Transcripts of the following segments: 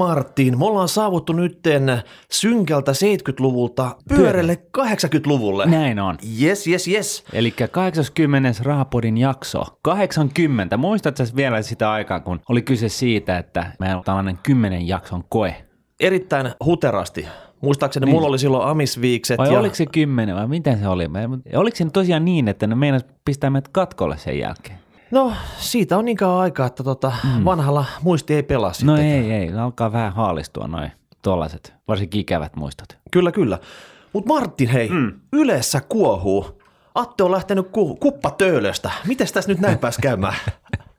Martin, me ollaan saavuttu nytten synkältä 70-luvulta pyörälle 80-luvulle. Näin on. Yes, yes, yes. Eli 80. Rahapodin jakso. 80. Muistatko vielä sitä aikaa, kun oli kyse siitä, että meillä on tällainen 10 jakson koe? Erittäin huterasti. Muistaakseni niin. mulla oli silloin amisviikset. Vai ja... oliko se 10 vai miten se oli? Oliko se tosiaan niin, että ne meinas pistää meidät katkolle sen jälkeen? No siitä on niin kauan aikaa, että tota, mm. vanhalla muisti ei pelaa No ei, ei, alkaa vähän haalistua noin tuollaiset, varsinkin ikävät muistot. Kyllä, kyllä. Mutta Martin, hei, mm. yleensä kuohuu. Atte on lähtenyt ku, kuppatöölöstä. Miten tässä nyt näin pääsi käymään?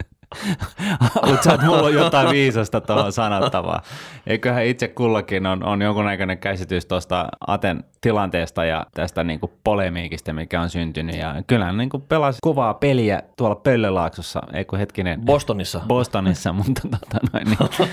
Mutta että mulla on jotain viisasta tuohon sanottavaa. Eiköhän itse kullakin on, on jonkunnäköinen käsitys tuosta Aten tilanteesta ja tästä niinku polemiikista, mikä on syntynyt. Ja kyllähän niinku pelasi kovaa peliä tuolla Pöllölaaksossa, eikö hetkinen? Bostonissa. Bostonissa, mutta tota noin, niin,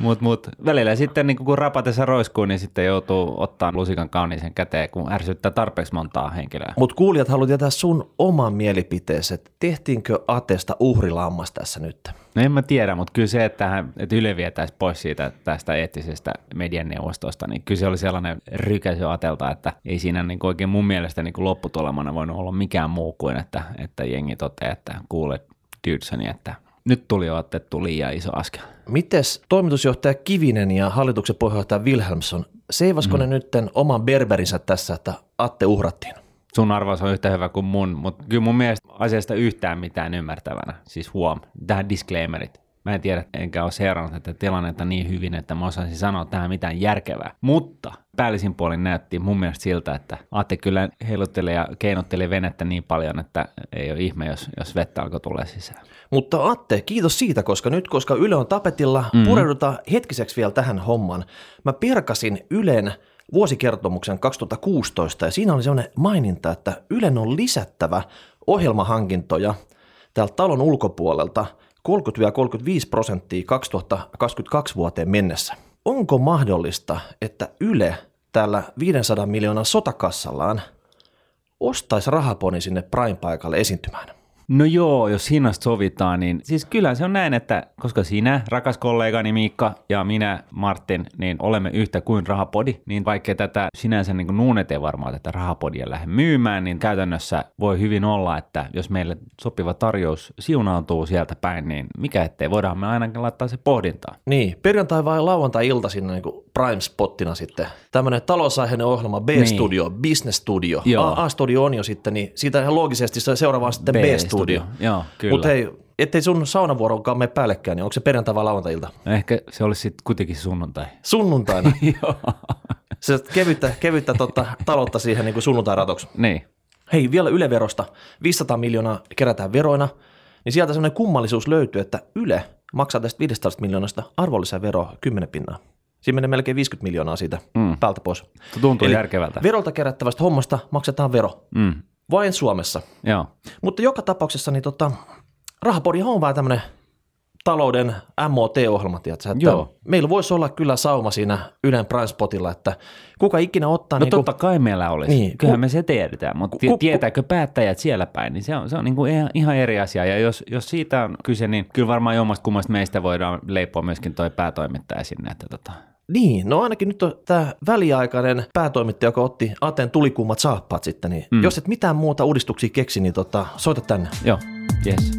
mut, mut, välillä sitten niinku kun rapatessa roiskuu, niin sitten joutuu ottaa lusikan kauniisen käteen, kun ärsyttää tarpeeksi montaa henkilöä. Mutta kuulijat haluat tietää sun oman mielipiteesi, että tehtiinkö Atesta uhrilammas tässä nyt? No en mä tiedä, mutta kyllä se, että, hän, että Yle vietäisi pois siitä tästä eettisestä medianeuvostosta, niin kyllä se oli sellainen rykäisy atelta, että ei siinä niin oikein mun mielestä niin kuin lopputulemana voinut olla mikään muu kuin, että, että jengi toteaa, että kuule Dudesoni, että nyt tuli jo otettu liian iso askel. Mites toimitusjohtaja Kivinen ja hallituksen puheenjohtaja Wilhelmsson, seivasko mm. ne nytten oman berberinsä tässä, että Atte uhrattiin? Sun arvaus on yhtä hyvä kuin mun, mutta kyllä mun mielestä asiasta yhtään mitään ymmärtävänä. Siis huom, tähän disclaimerit. Mä en tiedä, enkä ole seurannut tätä tilannetta niin hyvin, että mä osaisin sanoa tähän mitään järkevää. Mutta päällisin puolin näytti mun mielestä siltä, että Atte kyllä heiluttelee ja keinotteli venettä niin paljon, että ei ole ihme, jos, jos vettä alkoi tulla sisään. Mutta Atte, kiitos siitä, koska nyt koska Yle on tapetilla, mm-hmm. pureudutaan hetkiseksi vielä tähän homman. Mä pirkasin Ylen vuosikertomuksen 2016 ja siinä oli sellainen maininta, että Ylen on lisättävä ohjelmahankintoja täältä talon ulkopuolelta 30-35 prosenttia 2022 vuoteen mennessä. Onko mahdollista, että Yle tällä 500 miljoonan sotakassallaan ostaisi rahaponi sinne Prime-paikalle esiintymään? No joo, jos hinnasta sovitaan, niin siis kyllä se on näin, että koska sinä, rakas kollegani Miikka ja minä, Martin, niin olemme yhtä kuin rahapodi, niin vaikka tätä sinänsä niin nuunet ei varmaan tätä rahapodia lähde myymään, niin käytännössä voi hyvin olla, että jos meille sopiva tarjous siunautuu sieltä päin, niin mikä ettei, voidaan me ainakin laittaa se pohdintaan. Niin, perjantai vai lauantai-ilta sinne niin Prime-spottina sitten. Tämmöinen talousaiheinen ohjelma, B-studio, niin. Business Studio. A-studio on jo sitten, niin siitä ihan loogisesti seuraava sitten B-studio. B-studio. Joo, kyllä. Mutta hei, ettei sun saunavuorokaan mene päällekään, niin onko se perjantai vai lauantai-ilta? No ehkä se olisi sitten kuitenkin sunnuntai. Sunnuntaina? Joo. Se kevyttä, kevyttä totta, taloutta siihen niin sunnuntai-ratoksi. Niin. Hei, vielä Yle-verosta. 500 miljoonaa kerätään veroina, niin sieltä sellainen kummallisuus löytyy, että Yle maksaa tästä 500 miljoonasta arvonlisäveroa 10 pinnaa. Siinä menee melkein 50 miljoonaa siitä mm. päältä pois. Se tuntuu Eli järkevältä. Verolta kerättävästä hommasta maksetaan vero. Mm. Vain Suomessa. Joo. Mutta joka tapauksessa niin tota, rahapodi on vähän tämmöinen talouden MOT-ohjelma, tiedätkö, että Joo. meillä voisi olla kyllä sauma siinä Ylen Prime-spotilla, että kuka ikinä ottaa... No niin totta kai meillä olisi, niin, kyllähän ku, me se tiedetään, mutta ku, tietääkö päättäjät siellä päin, niin se on, se on niin kuin ihan, ihan eri asia, ja jos, jos siitä on kyse, niin kyllä varmaan jommasta kummasta meistä voidaan leipoa myöskin toi päätoimittaja sinne, että tota, niin, no ainakin nyt on tämä väliaikainen päätoimittaja, joka otti Aten tulikummat saappaat sitten, niin mm. jos et mitään muuta uudistuksia keksi, niin tota, soita tänne. Joo, yes.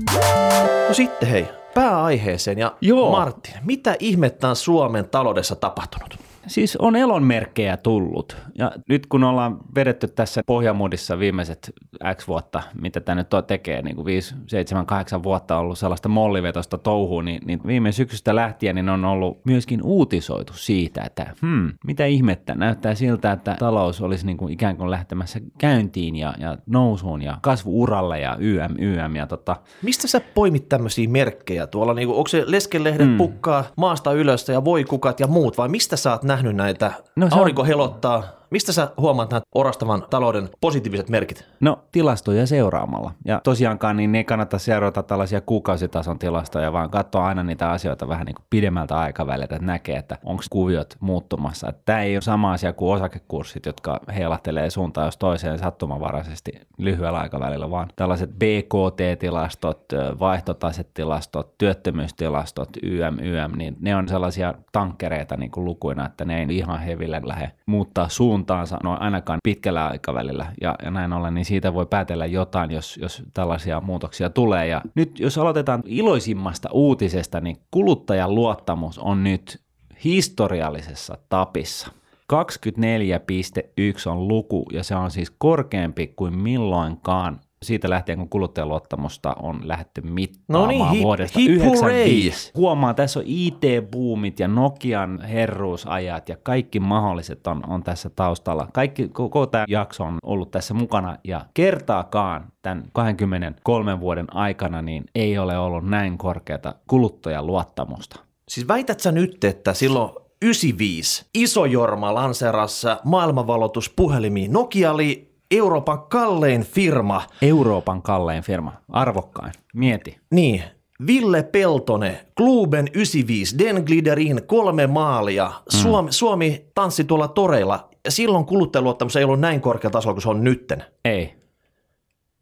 No sitten hei, pääaiheeseen ja Joo. Martin, mitä ihmettä on Suomen taloudessa tapahtunut? Siis on elonmerkkejä tullut. Ja nyt kun ollaan vedetty tässä pohjamudissa viimeiset X vuotta, mitä tämä nyt tekee, niin kuin 5, 7, 8 vuotta ollut sellaista mollivetosta touhua, niin, niin viime syksystä lähtien niin on ollut myöskin uutisoitu siitä, että hmm, mitä ihmettä, näyttää siltä, että talous olisi niin kuin ikään kuin lähtemässä käyntiin ja, ja nousuun ja kasvuuralle ja YM, YM. Ja tota. Mistä sä poimit tämmöisiä merkkejä tuolla? Niin kuin, onko se leskelehdet hmm. pukkaa maasta ylös ja voikukat ja muut vai mistä sä oot nähnyt näitä? No, aurinko on... helottaa, Mistä sä huomaat nämä orastavan talouden positiiviset merkit? No tilastoja seuraamalla. Ja tosiaankaan niin ei kannata seurata tällaisia kuukausitason tilastoja, vaan katsoa aina niitä asioita vähän niin kuin pidemmältä aikaväliltä, että näkee, että onko kuviot muuttumassa. Tämä ei ole sama asia kuin osakekurssit, jotka heilahtelee suuntaan jos toiseen sattumanvaraisesti lyhyellä aikavälillä, vaan tällaiset BKT-tilastot, vaihtotasetilastot, työttömyystilastot, YM, YM, niin ne on sellaisia tankkereita niin kuin lukuina, että ne ei ihan heville lähde muuttaa suuntaansa, no ainakaan pitkällä aikavälillä, ja, ja näin ollen, niin siitä voi päätellä jotain, jos, jos tällaisia muutoksia tulee. Ja nyt jos aloitetaan iloisimmasta uutisesta, niin kuluttajan luottamus on nyt historiallisessa tapissa. 24,1 on luku ja se on siis korkeampi kuin milloinkaan siitä lähtien, kun kuluttajaluottamusta on lähdetty mittaamaan no niin, hip, vuodesta hip 95. Huomaa, tässä on IT-boomit ja Nokian herruusajat ja kaikki mahdolliset on, on tässä taustalla. Kaikki, koko tämä jakso on ollut tässä mukana ja kertaakaan tämän 23 vuoden aikana niin ei ole ollut näin korkeata kuluttajaluottamusta. Siis väität sä nyt, että silloin 95 Iso Jorma lanserassa maailmanvalotuspuhelimiin. Nokia oli Euroopan kallein firma. Euroopan kallein firma, arvokkain. Mieti. Niin, Ville Peltone, Kluben 95, Den Gliderin kolme maalia. Mm. Suomi, Suomi tanssi tuolla toreilla ja silloin kuluttajaluottamus ei ollut näin korkea tasolla kuin se on nytten. Ei.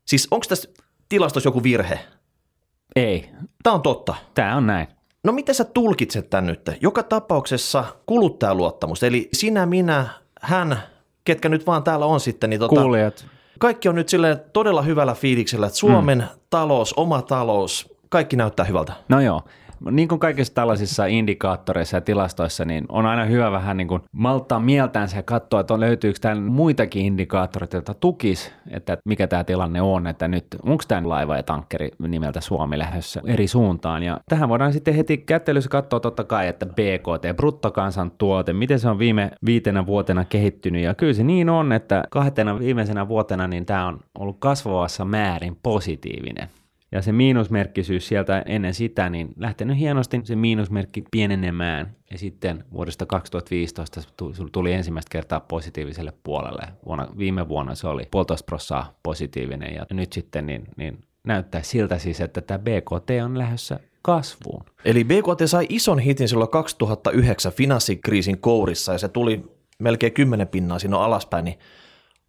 Siis onko tässä tilastossa joku virhe? Ei. Tämä on totta. Tämä on näin. No miten sä tulkitset tämän nyt? Joka tapauksessa kuluttajaluottamus, eli sinä, minä, hän, ketkä nyt vaan täällä on sitten. Niin tota, Kuulijat. Kaikki on nyt silleen todella hyvällä fiiliksellä, että Suomen mm. talous, oma talous, kaikki näyttää hyvältä. No joo, niin kuin kaikissa tällaisissa indikaattoreissa ja tilastoissa, niin on aina hyvä vähän niin kuin malttaa mieltänsä ja katsoa, että on löytyykö tämän muitakin indikaattoreita, joita tukisi, että mikä tämä tilanne on, että nyt onko tämä laiva ja tankkeri nimeltä Suomi lähdössä eri suuntaan. Ja tähän voidaan sitten heti kättelyssä katsoa totta kai, että BKT, bruttokansantuote, miten se on viime viitenä vuotena kehittynyt. Ja kyllä se niin on, että kahtena viimeisenä vuotena niin tämä on ollut kasvavassa määrin positiivinen ja se miinusmerkkisyys sieltä ennen sitä, niin lähtenyt hienosti se miinusmerkki pienenemään ja sitten vuodesta 2015 tuli ensimmäistä kertaa positiiviselle puolelle. Vuonna, viime vuonna se oli puolitoista prossaa positiivinen ja nyt sitten niin, niin näyttää siltä siis, että tämä BKT on lähdössä kasvuun. Eli BKT sai ison hitin silloin 2009 finanssikriisin kourissa ja se tuli melkein 10 pinnaa siinä alaspäin, niin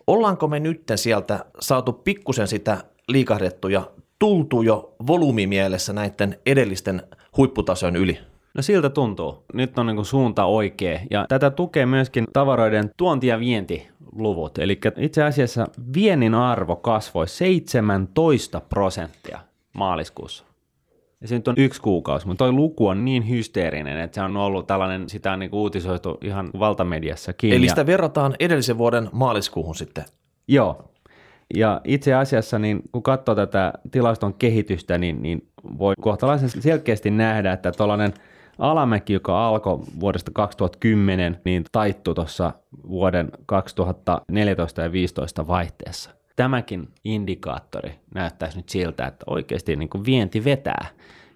ollaanko me nyt sieltä saatu pikkusen sitä liikahdettuja tultu jo volyymimielessä näiden edellisten huipputasojen yli? No siltä tuntuu. Nyt on niin suunta oikea. Ja tätä tukee myöskin tavaroiden tuonti- ja vientiluvut. Eli itse asiassa viennin arvo kasvoi 17 prosenttia maaliskuussa. Ja se nyt on yksi kuukausi, mutta toi luku on niin hysteerinen, että se on ollut tällainen, sitä on niin uutisoitu ihan valtamediassakin. Eli sitä verrataan edellisen vuoden maaliskuuhun sitten? Joo, ja itse asiassa, niin kun katsoo tätä tilaston kehitystä, niin, niin voi kohtalaisen selkeästi nähdä, että tuollainen alamäki, joka alkoi vuodesta 2010, niin taittui tuossa vuoden 2014 ja 2015 vaihteessa. Tämäkin indikaattori näyttäisi nyt siltä, että oikeasti niin kuin vienti vetää.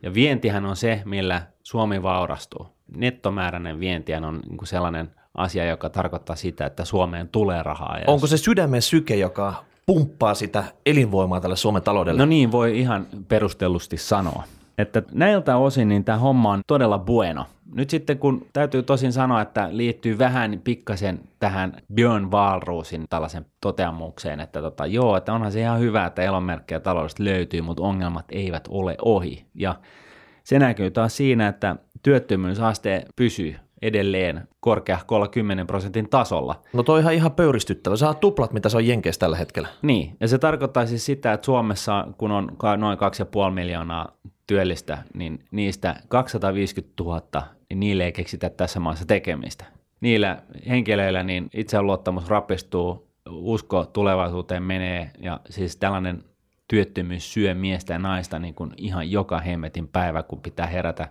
Ja vientihän on se, millä Suomi vaurastuu. Nettomääräinen vientihän on niin kuin sellainen asia, joka tarkoittaa sitä, että Suomeen tulee rahaa. Onko se sydämen syke, joka pumppaa sitä elinvoimaa tälle Suomen taloudelle. No niin, voi ihan perustellusti sanoa. Että näiltä osin niin tämä homma on todella bueno. Nyt sitten kun täytyy tosin sanoa, että liittyy vähän pikkasen tähän Björn Wahlroosin tällaisen toteamukseen, että tota, joo, että onhan se ihan hyvä, että elonmerkkejä taloudesta löytyy, mutta ongelmat eivät ole ohi. Ja se näkyy taas siinä, että työttömyysaste pysyy edelleen korkeahkolla 10 prosentin tasolla. No toi ihan, ihan pöyristyttävä. Saa tuplat, mitä se on Jenkeissä tällä hetkellä. Niin, ja se tarkoittaa siis sitä, että Suomessa, kun on noin 2,5 miljoonaa työllistä, niin niistä 250 000, niin niille ei keksitä tässä maassa tekemistä. Niillä henkilöillä niin itseluottamus rapistuu, usko tulevaisuuteen menee, ja siis tällainen työttömyys syö miestä ja naista niin kuin ihan joka hemmetin päivä, kun pitää herätä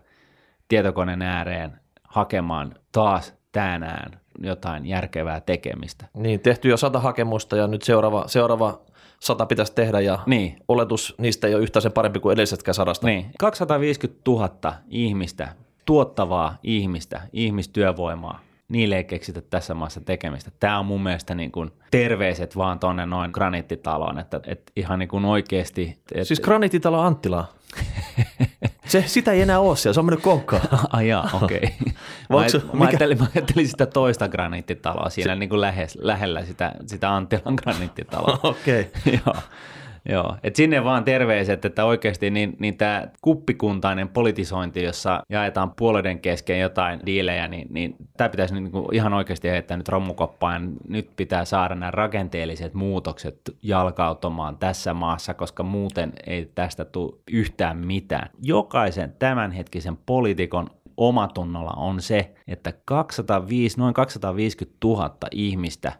tietokoneen ääreen hakemaan taas tänään jotain järkevää tekemistä. Niin, tehty jo sata hakemusta ja nyt seuraava, seuraava sata pitäisi tehdä ja niin. oletus niistä ei ole yhtään sen parempi kuin edellisetkään sadasta. Niin, 250 000 ihmistä, tuottavaa ihmistä, ihmistyövoimaa niille ei keksitä tässä maassa tekemistä. Tämä on mun mielestä niin kuin terveiset vaan tuonne noin graniittitaloon, että, että ihan niin kuin oikeasti. Että... Siis graniittitalo Anttila. Se, sitä ei enää ole siellä, se on mennyt konkkaan. Ai jaa, okei. Okay. Mä, mä, ajattelin, mä ajattelin sitä toista graniittitaloa siinä se... niin kuin lähes, lähellä sitä, sitä Anttilan graniittitaloa. okei. Okay. Joo. Joo, et sinne vaan terveiset, että oikeasti niin, niin tämä kuppikuntainen politisointi, jossa jaetaan puolueiden kesken jotain diilejä, niin, niin tämä pitäisi niin kuin ihan oikeasti heittää nyt romukoppaan. Nyt pitää saada nämä rakenteelliset muutokset jalkautumaan tässä maassa, koska muuten ei tästä tule yhtään mitään. Jokaisen tämänhetkisen poliitikon omatunnolla on se, että 205, noin 250 000 ihmistä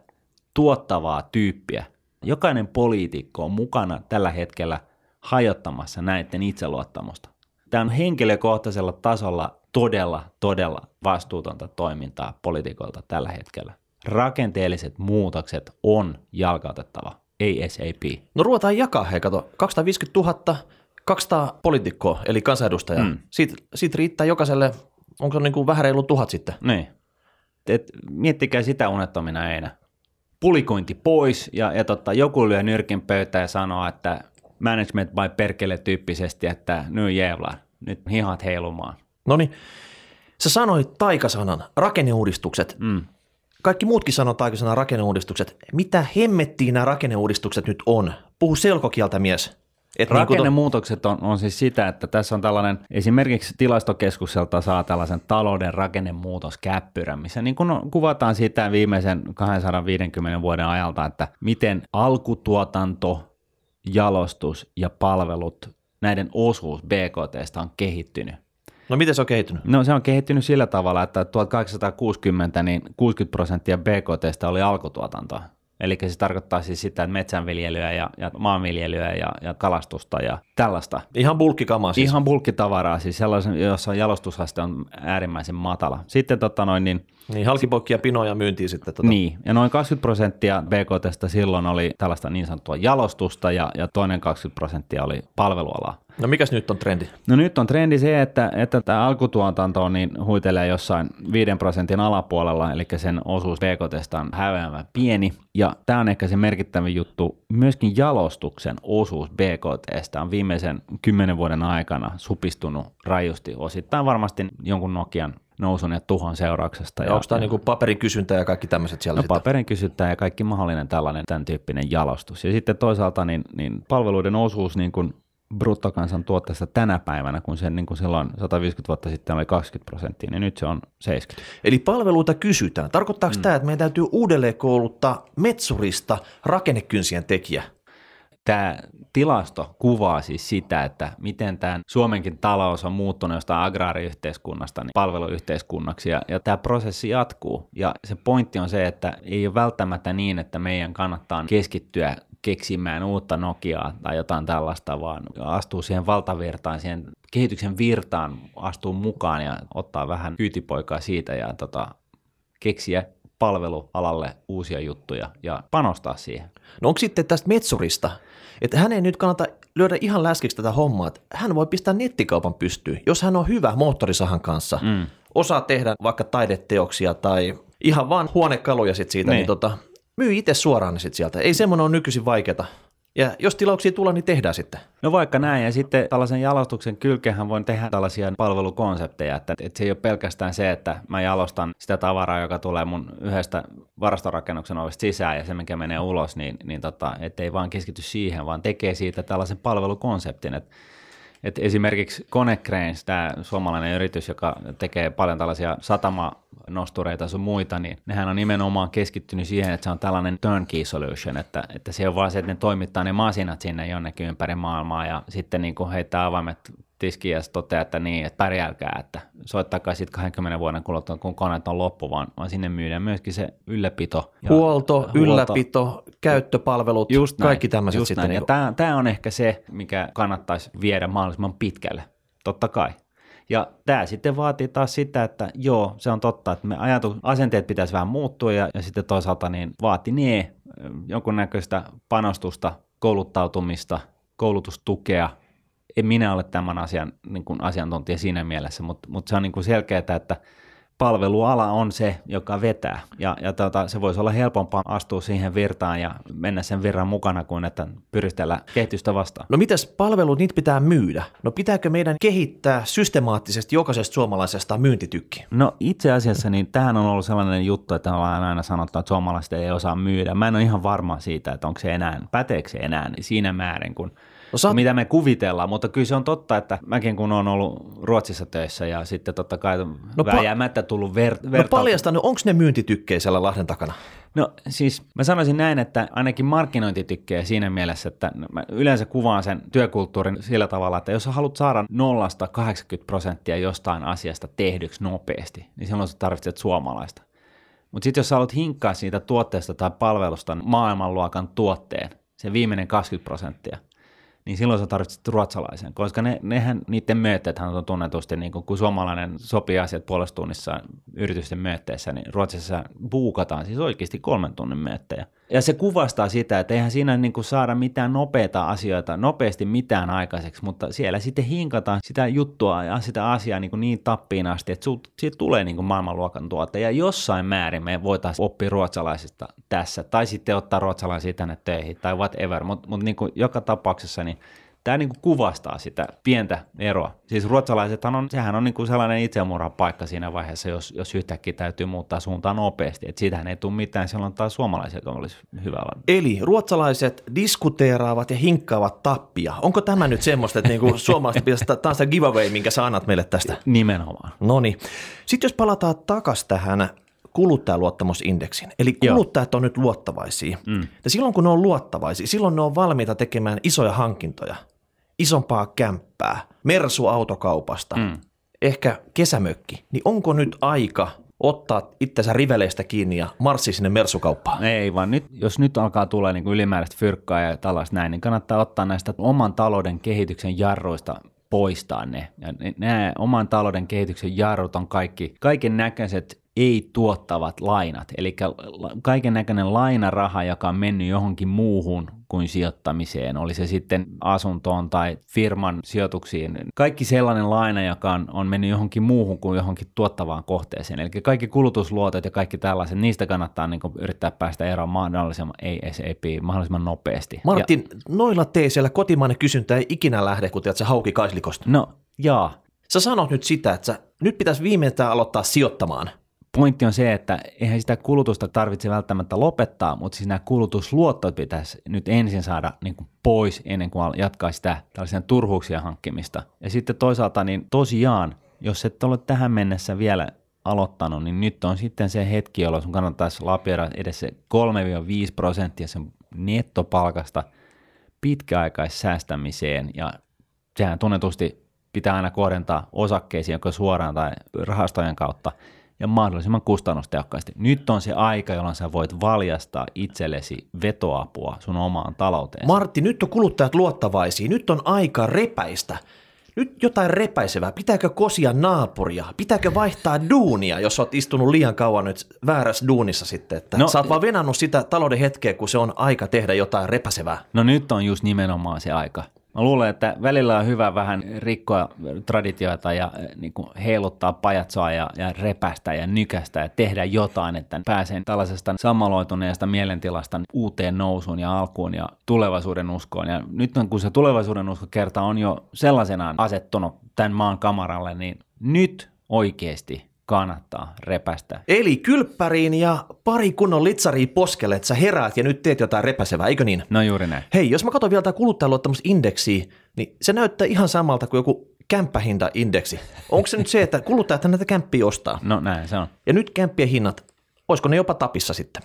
tuottavaa tyyppiä Jokainen poliitikko on mukana tällä hetkellä hajottamassa näiden itseluottamusta. Tämä on henkilökohtaisella tasolla todella, todella vastuutonta toimintaa poliitikoilta tällä hetkellä. Rakenteelliset muutokset on jalkautettava, ei SAP. No ruvetaan jakaa, hei kato, 250 000, 200 poliitikkoa, eli kansanedustajaa. Mm. Siitä, siitä riittää jokaiselle, onko se niin kuin vähän reilu tuhat sitten? Niin. Et miettikää sitä unettomina einä pulikointi pois ja, ja tota, joku lyö nyrkin pöytään ja sanoo, että management by perkele tyyppisesti, että nyt jävlar, nyt hihat heilumaan. No niin, sä sanoit taikasanan, rakenneuudistukset. Mm. Kaikki muutkin sanoo taikasanan rakenneuudistukset. Mitä hemmettiin nämä rakenneuudistukset nyt on? Puhu selkokieltä mies. Et Rakennemuutokset niin on, on siis sitä, että tässä on tällainen, esimerkiksi tilastokeskukselta saa tällaisen talouden rakennemuutoskäppyrän, missä niin kun kuvataan sitä viimeisen 250 vuoden ajalta, että miten alkutuotanto, jalostus ja palvelut, näiden osuus BKT on kehittynyt. No miten se on kehittynyt? No se on kehittynyt sillä tavalla, että 1860 niin 60 prosenttia BKT oli alkutuotantoa. Eli se tarkoittaa siis sitä, että metsänviljelyä ja, ja maanviljelyä ja, ja kalastusta ja tällaista. Ihan bulkkikamaa siis. Ihan bulkkitavaraa, siis sellaisen, jossa jalostusaste on äärimmäisen matala. Sitten tota noin, niin niin, halkipokkia pinoja myyntiin sitten. Tota. Niin, ja noin 20 prosenttia BKTstä silloin oli tällaista niin sanottua jalostusta ja, ja toinen 20 prosenttia oli palvelualaa. No mikäs nyt on trendi? No nyt on trendi se, että, että tämä alkutuotanto niin huitelee jossain 5 prosentin alapuolella, eli sen osuus BKT on häveävän pieni. Ja tämä on ehkä se merkittävin juttu. Myöskin jalostuksen osuus BKT on viimeisen kymmenen vuoden aikana supistunut rajusti. Osittain varmasti jonkun Nokian nousun ja tuhon seurauksesta. Ja, ja onko tämä niin paperin kysyntä ja kaikki tämmöiset siellä? No sitten? paperin kysyntä ja kaikki mahdollinen tällainen tämän tyyppinen jalostus. Ja sitten toisaalta niin, niin palveluiden osuus niin kuin bruttokansantuotteesta tänä päivänä, kun se niin kuin silloin 150 vuotta sitten oli 20 prosenttia, niin nyt se on 70. Eli palveluita kysytään. Tarkoittaako mm. tämä, että meidän täytyy uudelleen kouluttaa metsurista rakennekynsien tekijä? Tämä tilasto kuvaa siis sitä, että miten tämä Suomenkin talous on muuttunut jostain agraariyhteiskunnasta niin palveluyhteiskunnaksi ja, ja tämä prosessi jatkuu. Ja se pointti on se, että ei ole välttämättä niin, että meidän kannattaa keskittyä keksimään uutta Nokiaa tai jotain tällaista, vaan astuu siihen valtavirtaan, siihen kehityksen virtaan, astuu mukaan ja ottaa vähän kyytipoikaa siitä ja tota, keksiä palvelualalle uusia juttuja ja panostaa siihen. No onko sitten tästä Metsurista, että hän ei nyt kannata lyödä ihan läskiksi tätä hommaa, että hän voi pistää nettikaupan pystyyn, jos hän on hyvä moottorisahan kanssa, mm. osaa tehdä vaikka taideteoksia tai ihan vaan huonekaluja sit siitä, niin, niin tota, myy itse suoraan ne sit sieltä. Ei semmoinen ole nykyisin vaikeata. Ja jos tilauksia tulee, niin tehdään sitten. No vaikka näin, ja sitten tällaisen jalostuksen kylkehän voin tehdä tällaisia palvelukonsepteja, että, että se ei ole pelkästään se, että mä jalostan sitä tavaraa, joka tulee mun yhdestä varastorakennuksen ovesta sisään ja se, mikä menee ulos, niin, niin tota, ettei vaan keskity siihen, vaan tekee siitä tällaisen palvelukonseptin, että et esimerkiksi Konecranes, tämä suomalainen yritys, joka tekee paljon tällaisia satamanostureita sun muita, niin nehän on nimenomaan keskittynyt siihen, että se on tällainen turnkey solution, että, että se on vaan se, että ne toimittaa ne masinat sinne jonnekin ympäri maailmaa ja sitten niin kuin heittää avaimet tiskiin ja toteaa, että niin, että pärjälkää, että soittakaa sitten 20 vuoden kuluttua, kun koneet on loppu, vaan, vaan sinne myydään myöskin se ylläpito. Ja huolto, huolto, ylläpito, käyttöpalvelut, just näin, kaikki tämmöiset just sitten. Näin. Niin kuin... Ja tämä on ehkä se, mikä kannattaisi viedä mahdollisimman pitkälle, totta kai. Ja tämä sitten vaatii taas sitä, että joo, se on totta, että me ajatu, asenteet pitäisi vähän muuttua ja, ja sitten toisaalta niin vaati ne jonkunnäköistä panostusta, kouluttautumista, koulutustukea – en minä ole tämän asian niin kuin asiantuntija siinä mielessä, mutta, mutta se on niin kuin selkeää, että palveluala on se, joka vetää. Ja, ja tota, se voisi olla helpompaa astua siihen virtaan ja mennä sen virran mukana kuin että pyristellä kehitystä vastaan. No mitäs palvelut, niitä pitää myydä? No pitääkö meidän kehittää systemaattisesti jokaisesta suomalaisesta myyntitykki? No itse asiassa niin tähän on ollut sellainen juttu, että ollaan aina sanottu, että suomalaiset ei osaa myydä. Mä en ole ihan varma siitä, että onko se enää, päteekö se enää niin siinä määrin, kun No, saat... mitä me kuvitellaan, mutta kyllä se on totta, että mäkin kun olen ollut Ruotsissa töissä ja sitten totta kai no, vääjäämättä tullut ver- ver- No paljasta, no onko ne myyntitykkejä siellä Lahden takana? No siis mä sanoisin näin, että ainakin markkinointitykkejä siinä mielessä, että mä yleensä kuvaan sen työkulttuurin sillä tavalla, että jos sä haluat saada nollasta 80 prosenttia jostain asiasta tehdyksi nopeasti, niin silloin sä tarvitset suomalaista. Mutta sitten jos sä haluat hinkkaa siitä tuotteesta tai palvelusta maailmanluokan tuotteen, se viimeinen 20 prosenttia, niin silloin sä tarvitset ruotsalaisen, koska ne, nehän, niiden myötteethän on tunnetusti, niin kun suomalainen sopii asiat puolesta tunnissa yritysten myötteissä, niin Ruotsissa buukataan siis oikeasti kolmen tunnin myöttejä. Ja se kuvastaa sitä, että eihän siinä niin kuin saada mitään nopeita asioita, nopeasti mitään aikaiseksi, mutta siellä sitten hinkataan sitä juttua ja sitä asiaa niin, kuin niin tappiin asti, että siitä tulee niin kuin maailmanluokan tuote. Ja jossain määrin me voitaisiin oppia ruotsalaisista tässä, tai sitten ottaa ruotsalaisia tänne töihin, tai whatever, mutta mut niin joka tapauksessa niin tämä niin kuin kuvastaa sitä pientä eroa. Siis ruotsalaisethan on, sehän on niin kuin sellainen itsemurhan paikka siinä vaiheessa, jos, jos yhtäkkiä täytyy muuttaa suuntaan nopeasti. Että siitähän ei tule mitään, silloin taas suomalaiset olisi hyvä olla. Eli ruotsalaiset diskuteeraavat ja hinkkaavat tappia. Onko tämä nyt semmoista, että niinku suomalaiset pitäisi, tämä on sitä giveaway, minkä sä annat meille tästä? Nimenomaan. No niin. Sitten jos palataan takaisin tähän kuluttajaluottamusindeksin. Eli kuluttajat Joo. on nyt luottavaisia. Mm. Ja silloin kun ne on luottavaisia, silloin ne on valmiita tekemään isoja hankintoja isompaa kämppää, Mersu autokaupasta, mm. ehkä kesämökki, niin onko nyt aika ottaa itsensä riveleistä kiinni ja marssi sinne mersukauppaan? Ei, vaan nyt, jos nyt alkaa tulla niin kuin ylimääräistä fyrkkaa ja tällaista näin, niin kannattaa ottaa näistä oman talouden kehityksen jarruista poistaa ne. Ja nämä oman talouden kehityksen jarrut on kaikki, kaiken näköiset ei-tuottavat lainat, eli kaiken näköinen lainaraha, joka on mennyt johonkin muuhun kuin sijoittamiseen, oli se sitten asuntoon tai firman sijoituksiin. Kaikki sellainen laina, joka on, on mennyt johonkin muuhun kuin johonkin tuottavaan kohteeseen. Eli kaikki kulutusluotot ja kaikki tällaiset, niistä kannattaa niin yrittää päästä eroon mahdollisimman ei SAP mahdollisimman nopeasti. Martin, ja, noilla teeseillä kotimainen kysyntä ei ikinä lähde, kun tiedät, se hauki kaislikosta. No, jaa. Sä sanot nyt sitä, että sä, nyt pitäisi viimeistään aloittaa sijoittamaan – pointti on se, että eihän sitä kulutusta tarvitse välttämättä lopettaa, mutta siis nämä kulutusluottot pitäisi nyt ensin saada niin kuin pois ennen kuin jatkaa sitä tällaisia turhuuksia hankkimista. Ja sitten toisaalta niin tosiaan, jos et ole tähän mennessä vielä aloittanut, niin nyt on sitten se hetki, jolloin sun kannattaisi lapioida edes se 3-5 prosenttia sen nettopalkasta pitkäaikaissäästämiseen ja sehän tunnetusti pitää aina kohdentaa osakkeisiin joko suoraan tai rahastojen kautta – ja mahdollisimman kustannustehokkaasti. Nyt on se aika, jolloin sä voit valjastaa itsellesi vetoapua sun omaan talouteen. Martti, nyt on kuluttajat luottavaisia. Nyt on aika repäistä. Nyt jotain repäisevää. Pitääkö kosia naapuria? Pitääkö vaihtaa duunia, jos oot istunut liian kauan nyt väärässä duunissa sitten? Että no, sä oot vaan venannut sitä talouden hetkeä, kun se on aika tehdä jotain repäisevää. No nyt on just nimenomaan se aika. Mä luulen, että välillä on hyvä vähän rikkoa traditioita ja eh, niin kuin heiluttaa pajatsoa ja, ja repästä ja nykästä ja tehdä jotain, että pääsen tällaisesta sammaloituneesta mielentilasta uuteen nousuun ja alkuun ja tulevaisuuden uskoon. Ja nyt kun se tulevaisuuden usko kerta on jo sellaisenaan asettunut tämän maan kamaralle, niin nyt oikeasti kannattaa repästä. Eli kylppäriin ja pari kunnon litsaria poskelle, että sä heräät ja nyt teet jotain repäsevää, eikö niin? No juuri näin. Hei, jos mä katson vielä tätä kuluttajaluottamusindeksiä, niin se näyttää ihan samalta kuin joku kämppähintaindeksi. Onko se nyt se, että kuluttajat näitä kämppiä ostaa? No näin se on. Ja nyt kämppien hinnat, olisiko ne jopa tapissa sitten?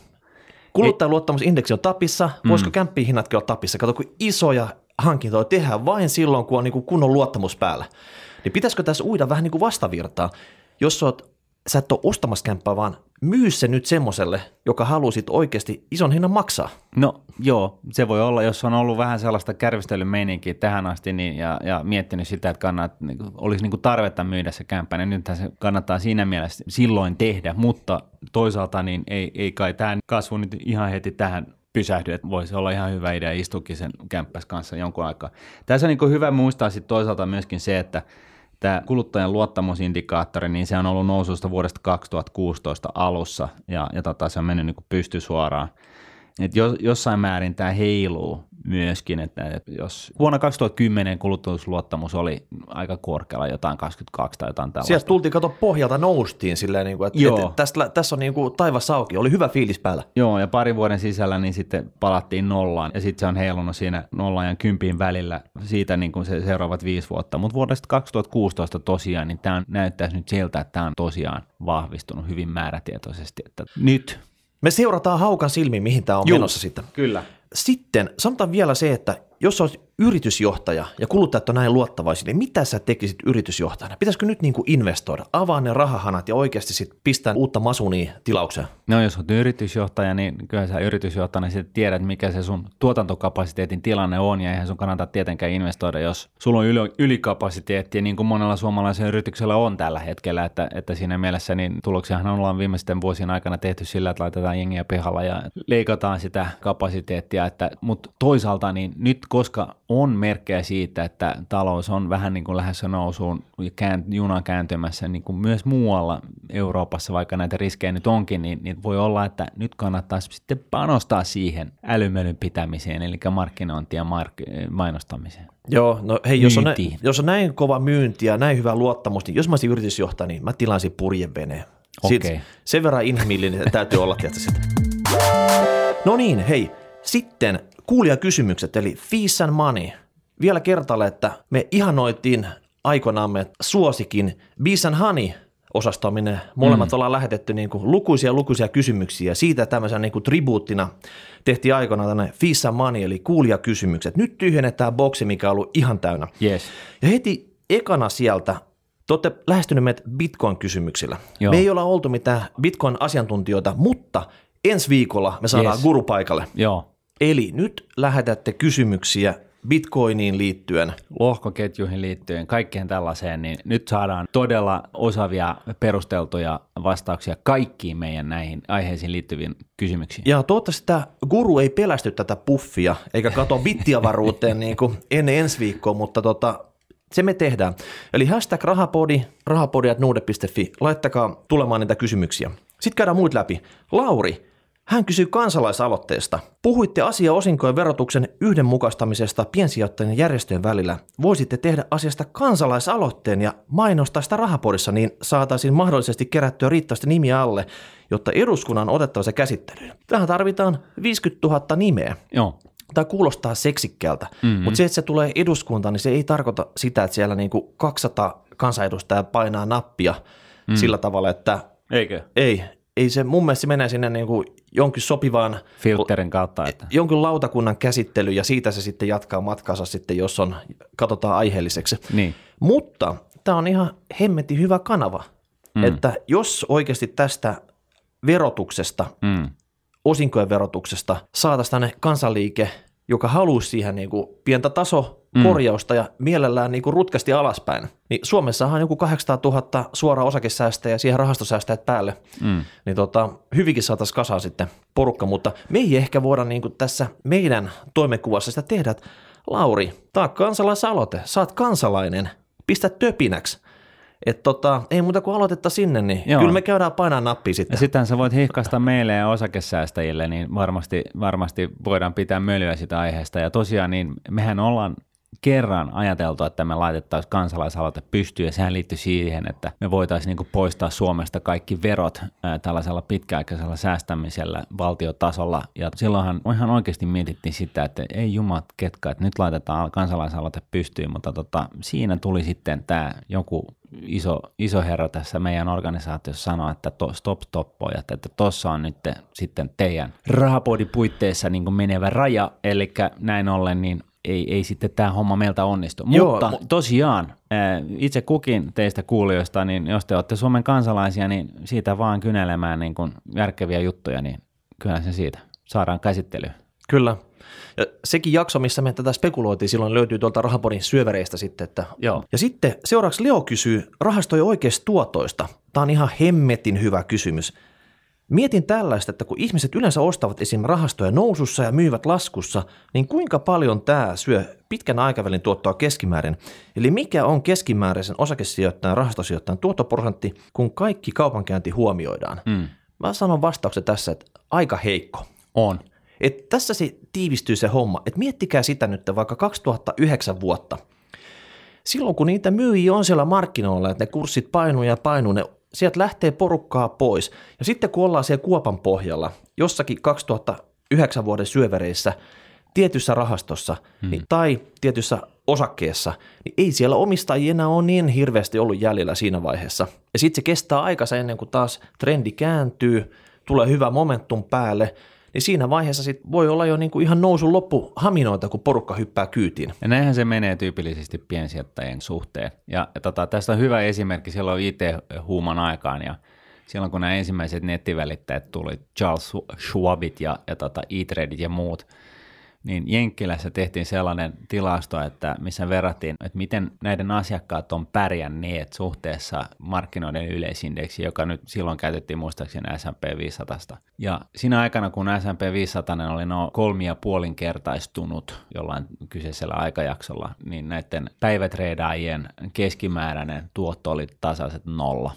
Kuluttajaluottamusindeksi on tapissa, voisiko mm. kämppien hinnatkin olla tapissa? Kato, kun isoja hankintoja tehdään vain silloin, kun on niin kunnon luottamus päällä. Niin pitäisikö tässä uida vähän niin kuin vastavirtaa? jos oot, sä et ole ostamassa kämppää, vaan myy se nyt semmoiselle, joka halusit oikeasti ison hinnan maksaa. No joo, se voi olla, jos on ollut vähän sellaista kärvistelymeininkiä tähän asti niin, ja, ja miettinyt sitä, että kannat, niin olisi niin kuin tarvetta myydä se kämppä, niin nythän se kannattaa siinä mielessä silloin tehdä, mutta toisaalta niin ei, ei kai tämä kasvu nyt ihan heti tähän pysähdy, että voisi olla ihan hyvä idea istukin sen kämppäs kanssa jonkun aikaa. Tässä on niin hyvä muistaa sitten toisaalta myöskin se, että tämä kuluttajan luottamusindikaattori, niin se on ollut noususta vuodesta 2016 alussa ja, ja tota, se on mennyt niin pysty suoraan. Et jos, jossain määrin tämä heiluu myöskin, että, jos vuonna 2010 kulutusluottamus oli aika korkealla, jotain 22 tai jotain tällaista. Sieltä tultiin, kato pohjalta noustiin silleen, niin kuin, että, Joo. että tästä, tässä on niin kuin taivas auki, oli hyvä fiilis päällä. Joo, ja parin vuoden sisällä niin sitten palattiin nollaan, ja sitten se on heilunut siinä nollaan ja kympiin välillä siitä niin kuin se seuraavat viisi vuotta. Mutta vuodesta 2016 tosiaan, niin tämä näyttäisi nyt siltä, että tämä on tosiaan vahvistunut hyvin määrätietoisesti, että nyt me seurataan haukan silmiin, mihin tämä on Juu, menossa sitten. Kyllä. Sitten sanotaan vielä se, että jos olet yritysjohtaja ja kuluttajat on näin luottavaisia, niin mitä sä tekisit yritysjohtajana? Pitäisikö nyt niin kuin investoida, avaa ne rahahanat ja oikeasti sit pistää uutta masunia tilaukseen? No jos olet yritysjohtaja, niin kyllä sä yritysjohtajana sitten tiedät, mikä se sun tuotantokapasiteetin tilanne on ja eihän sun kannata tietenkään investoida, jos sulla on yli, ylikapasiteetti, niin kuin monella suomalaisella yrityksellä on tällä hetkellä, että, että siinä mielessä niin tuloksiahan ollaan viimeisten vuosien aikana tehty sillä, että laitetaan jengiä pihalla ja leikataan sitä kapasiteettia, että, mutta toisaalta niin nyt koska on merkkejä siitä, että talous on vähän niin kuin lähdössä nousuun ja kään, juna kääntymässä niin kuin myös muualla Euroopassa, vaikka näitä riskejä nyt onkin, niin, niin voi olla, että nyt kannattaisi sitten panostaa siihen älymelyn pitämiseen, eli markkinointiin ja mark- mainostamiseen. Joo, no hei, jos on, nä, jos on näin kova myynti ja näin hyvä luottamus, niin jos mä olisin yritysjohtaja, niin mä tilaisin purjeveneen. Okay. Sen verran inhimillinen täytyy olla, tietysti. No niin, hei, sitten kuulijakysymykset, eli Fees and Money. Vielä kertalle, että me ihanoitiin aikanaamme suosikin Bees and Honey osastoon, minne molemmat mm. ollaan lähetetty niin kuin lukuisia lukuisia kysymyksiä. Siitä tämmöisen niin kuin tribuuttina tehtiin aikanaan tänne Fees and Money, eli kuulijakysymykset. Nyt tyhjennetään boksi, mikä on ollut ihan täynnä. Yes. Ja heti ekana sieltä te olette lähestyneet meitä Bitcoin-kysymyksillä. Joo. Me ei olla oltu mitään Bitcoin-asiantuntijoita, mutta ensi viikolla me saadaan yes. guru paikalle. Joo. Eli nyt lähetätte kysymyksiä Bitcoiniin liittyen. Lohkoketjuihin liittyen, kaikkeen tällaiseen, niin nyt saadaan todella osavia perusteltuja vastauksia kaikkiin meidän näihin aiheisiin liittyviin kysymyksiin. Ja toivottavasti tämä guru ei pelästy tätä puffia, eikä kato bittiavaruuteen niin kuin ennen ensi viikkoa, mutta tota, se me tehdään. Eli hashtag rahapodi, rahapodi.nuude.fi, laittakaa tulemaan niitä kysymyksiä. Sitten käydään muut läpi. Lauri, hän kysyy kansalaisaloitteesta. Puhuitte asia osinkojen verotuksen yhdenmukaistamisesta piensijoittajien järjestöjen välillä. Voisitte tehdä asiasta kansalaisaloitteen ja mainostaa sitä rahapodissa, niin saataisiin mahdollisesti kerättyä riittävästi nimiä alle, jotta eduskunnan otettava se käsittelyyn. Tähän tarvitaan 50 000 nimeä. Joo. Tämä kuulostaa seksikkäältä, mm-hmm. mutta se, että se tulee eduskuntaan, niin se ei tarkoita sitä, että siellä niinku 200 kansanedustajaa painaa nappia mm. sillä tavalla, että Eikö? Ei, ei se mun mielestä se menee sinne niin kuin jonkin sopivaan filterin kautta. Että. Jonkin lautakunnan käsittely ja siitä se sitten jatkaa matkansa sitten, jos on, katsotaan aiheelliseksi. Niin. Mutta tämä on ihan hemmetin hyvä kanava, mm. että jos oikeasti tästä verotuksesta, mm. osinkojen verotuksesta saataisiin tänne kansanliike, joka haluaisi siihen niin kuin pientä taso mm. korjausta ja mielellään niin kuin rutkasti alaspäin. Niin Suomessahan on joku 800 000 suora osakesäästäjä ja siihen rahastosäästäjät päälle. Mm. Niin tota, hyvinkin saataisiin kasaa sitten porukka, mutta me ei ehkä voida niin kuin tässä meidän toimenkuvassa sitä tehdä, että Lauri, tämä on kansalaisaloite, saat kansalainen, pistä töpinäksi. Että tota, ei muuta kuin aloitetta sinne, niin Joo. kyllä me käydään painaa nappia sitten. Ja sitten sä voit hihkaista meille ja osakesäästäjille, niin varmasti, varmasti voidaan pitää mölyä sitä aiheesta. Ja tosiaan, niin mehän ollaan kerran ajateltu, että me laitettaisiin kansalaisaloite pystyyn, ja sehän liittyy siihen, että me voitaisiin niin poistaa Suomesta kaikki verot ää, tällaisella pitkäaikaisella säästämisellä valtiotasolla, ja silloinhan ihan oikeasti mietittiin sitä, että ei jumat ketkä, että nyt laitetaan kansalaisaloite pystyyn, mutta tota, siinä tuli sitten tämä joku iso, iso herra tässä meidän organisaatiossa sanoa, että to, stop stop pojat, että tuossa on nyt sitten teidän rahapodipuitteissa niin menevä raja, eli näin ollen niin ei, ei sitten tämä homma meiltä onnistu. Joo, Mutta mu- tosiaan, itse kukin teistä kuulijoista, niin jos te olette Suomen kansalaisia, niin siitä vaan kynelemään niin kuin järkeviä juttuja, niin kyllä se siitä saadaan käsittelyyn. Kyllä. Ja sekin jakso, missä me tätä spekuloitiin, silloin löytyy tuolta rahapodin syövereistä sitten. Että, joo. Ja sitten seuraavaksi Leo kysyy rahastojen oikeasta tuotoista. Tämä on ihan hemmetin hyvä kysymys. Mietin tällaista, että kun ihmiset yleensä ostavat esim. rahastoja nousussa ja myyvät laskussa, niin kuinka paljon tämä syö pitkän aikavälin tuottoa keskimäärin? Eli mikä on keskimääräisen osakesijoittajan rahastosijoittajan tuottoprosentti, kun kaikki kaupankäynti huomioidaan? Mm. Mä sanon vastauksen tässä, että aika heikko. On. Et tässä se tiivistyy se homma. Et miettikää sitä nyt vaikka 2009 vuotta. Silloin kun niitä myyjiä on siellä markkinoilla, että ne kurssit painuu ja painuu, ne sieltä lähtee porukkaa pois. Ja sitten kun ollaan siellä kuopan pohjalla, jossakin 2009 vuoden syövereissä, tietyssä rahastossa hmm. niin, tai tietyssä osakkeessa, niin ei siellä omistajia enää ole niin hirveästi ollut jäljellä siinä vaiheessa. Ja sitten se kestää aikansa ennen kuin taas trendi kääntyy, tulee hyvä momentum päälle, niin siinä vaiheessa sit voi olla jo niinku ihan nousun loppu haminoita, kun porukka hyppää kyytiin. Ja näinhän se menee tyypillisesti piensijoittajien suhteen. Ja, ja tota, tästä on hyvä esimerkki silloin IT-huuman aikaan ja silloin kun nämä ensimmäiset nettivälittäjät tuli, Charles Schwabit ja, ja tota, E-Tradeit ja muut – niin Jenkkilässä tehtiin sellainen tilasto, että missä verrattiin, että miten näiden asiakkaat on pärjänneet suhteessa markkinoiden yleisindeksi, joka nyt silloin käytettiin muistaakseni S&P 500. Ja siinä aikana, kun S&P 500 oli noin kolmi ja puolinkertaistunut jollain kyseisellä aikajaksolla, niin näiden päivätreidaajien keskimääräinen tuotto oli tasaiset nolla.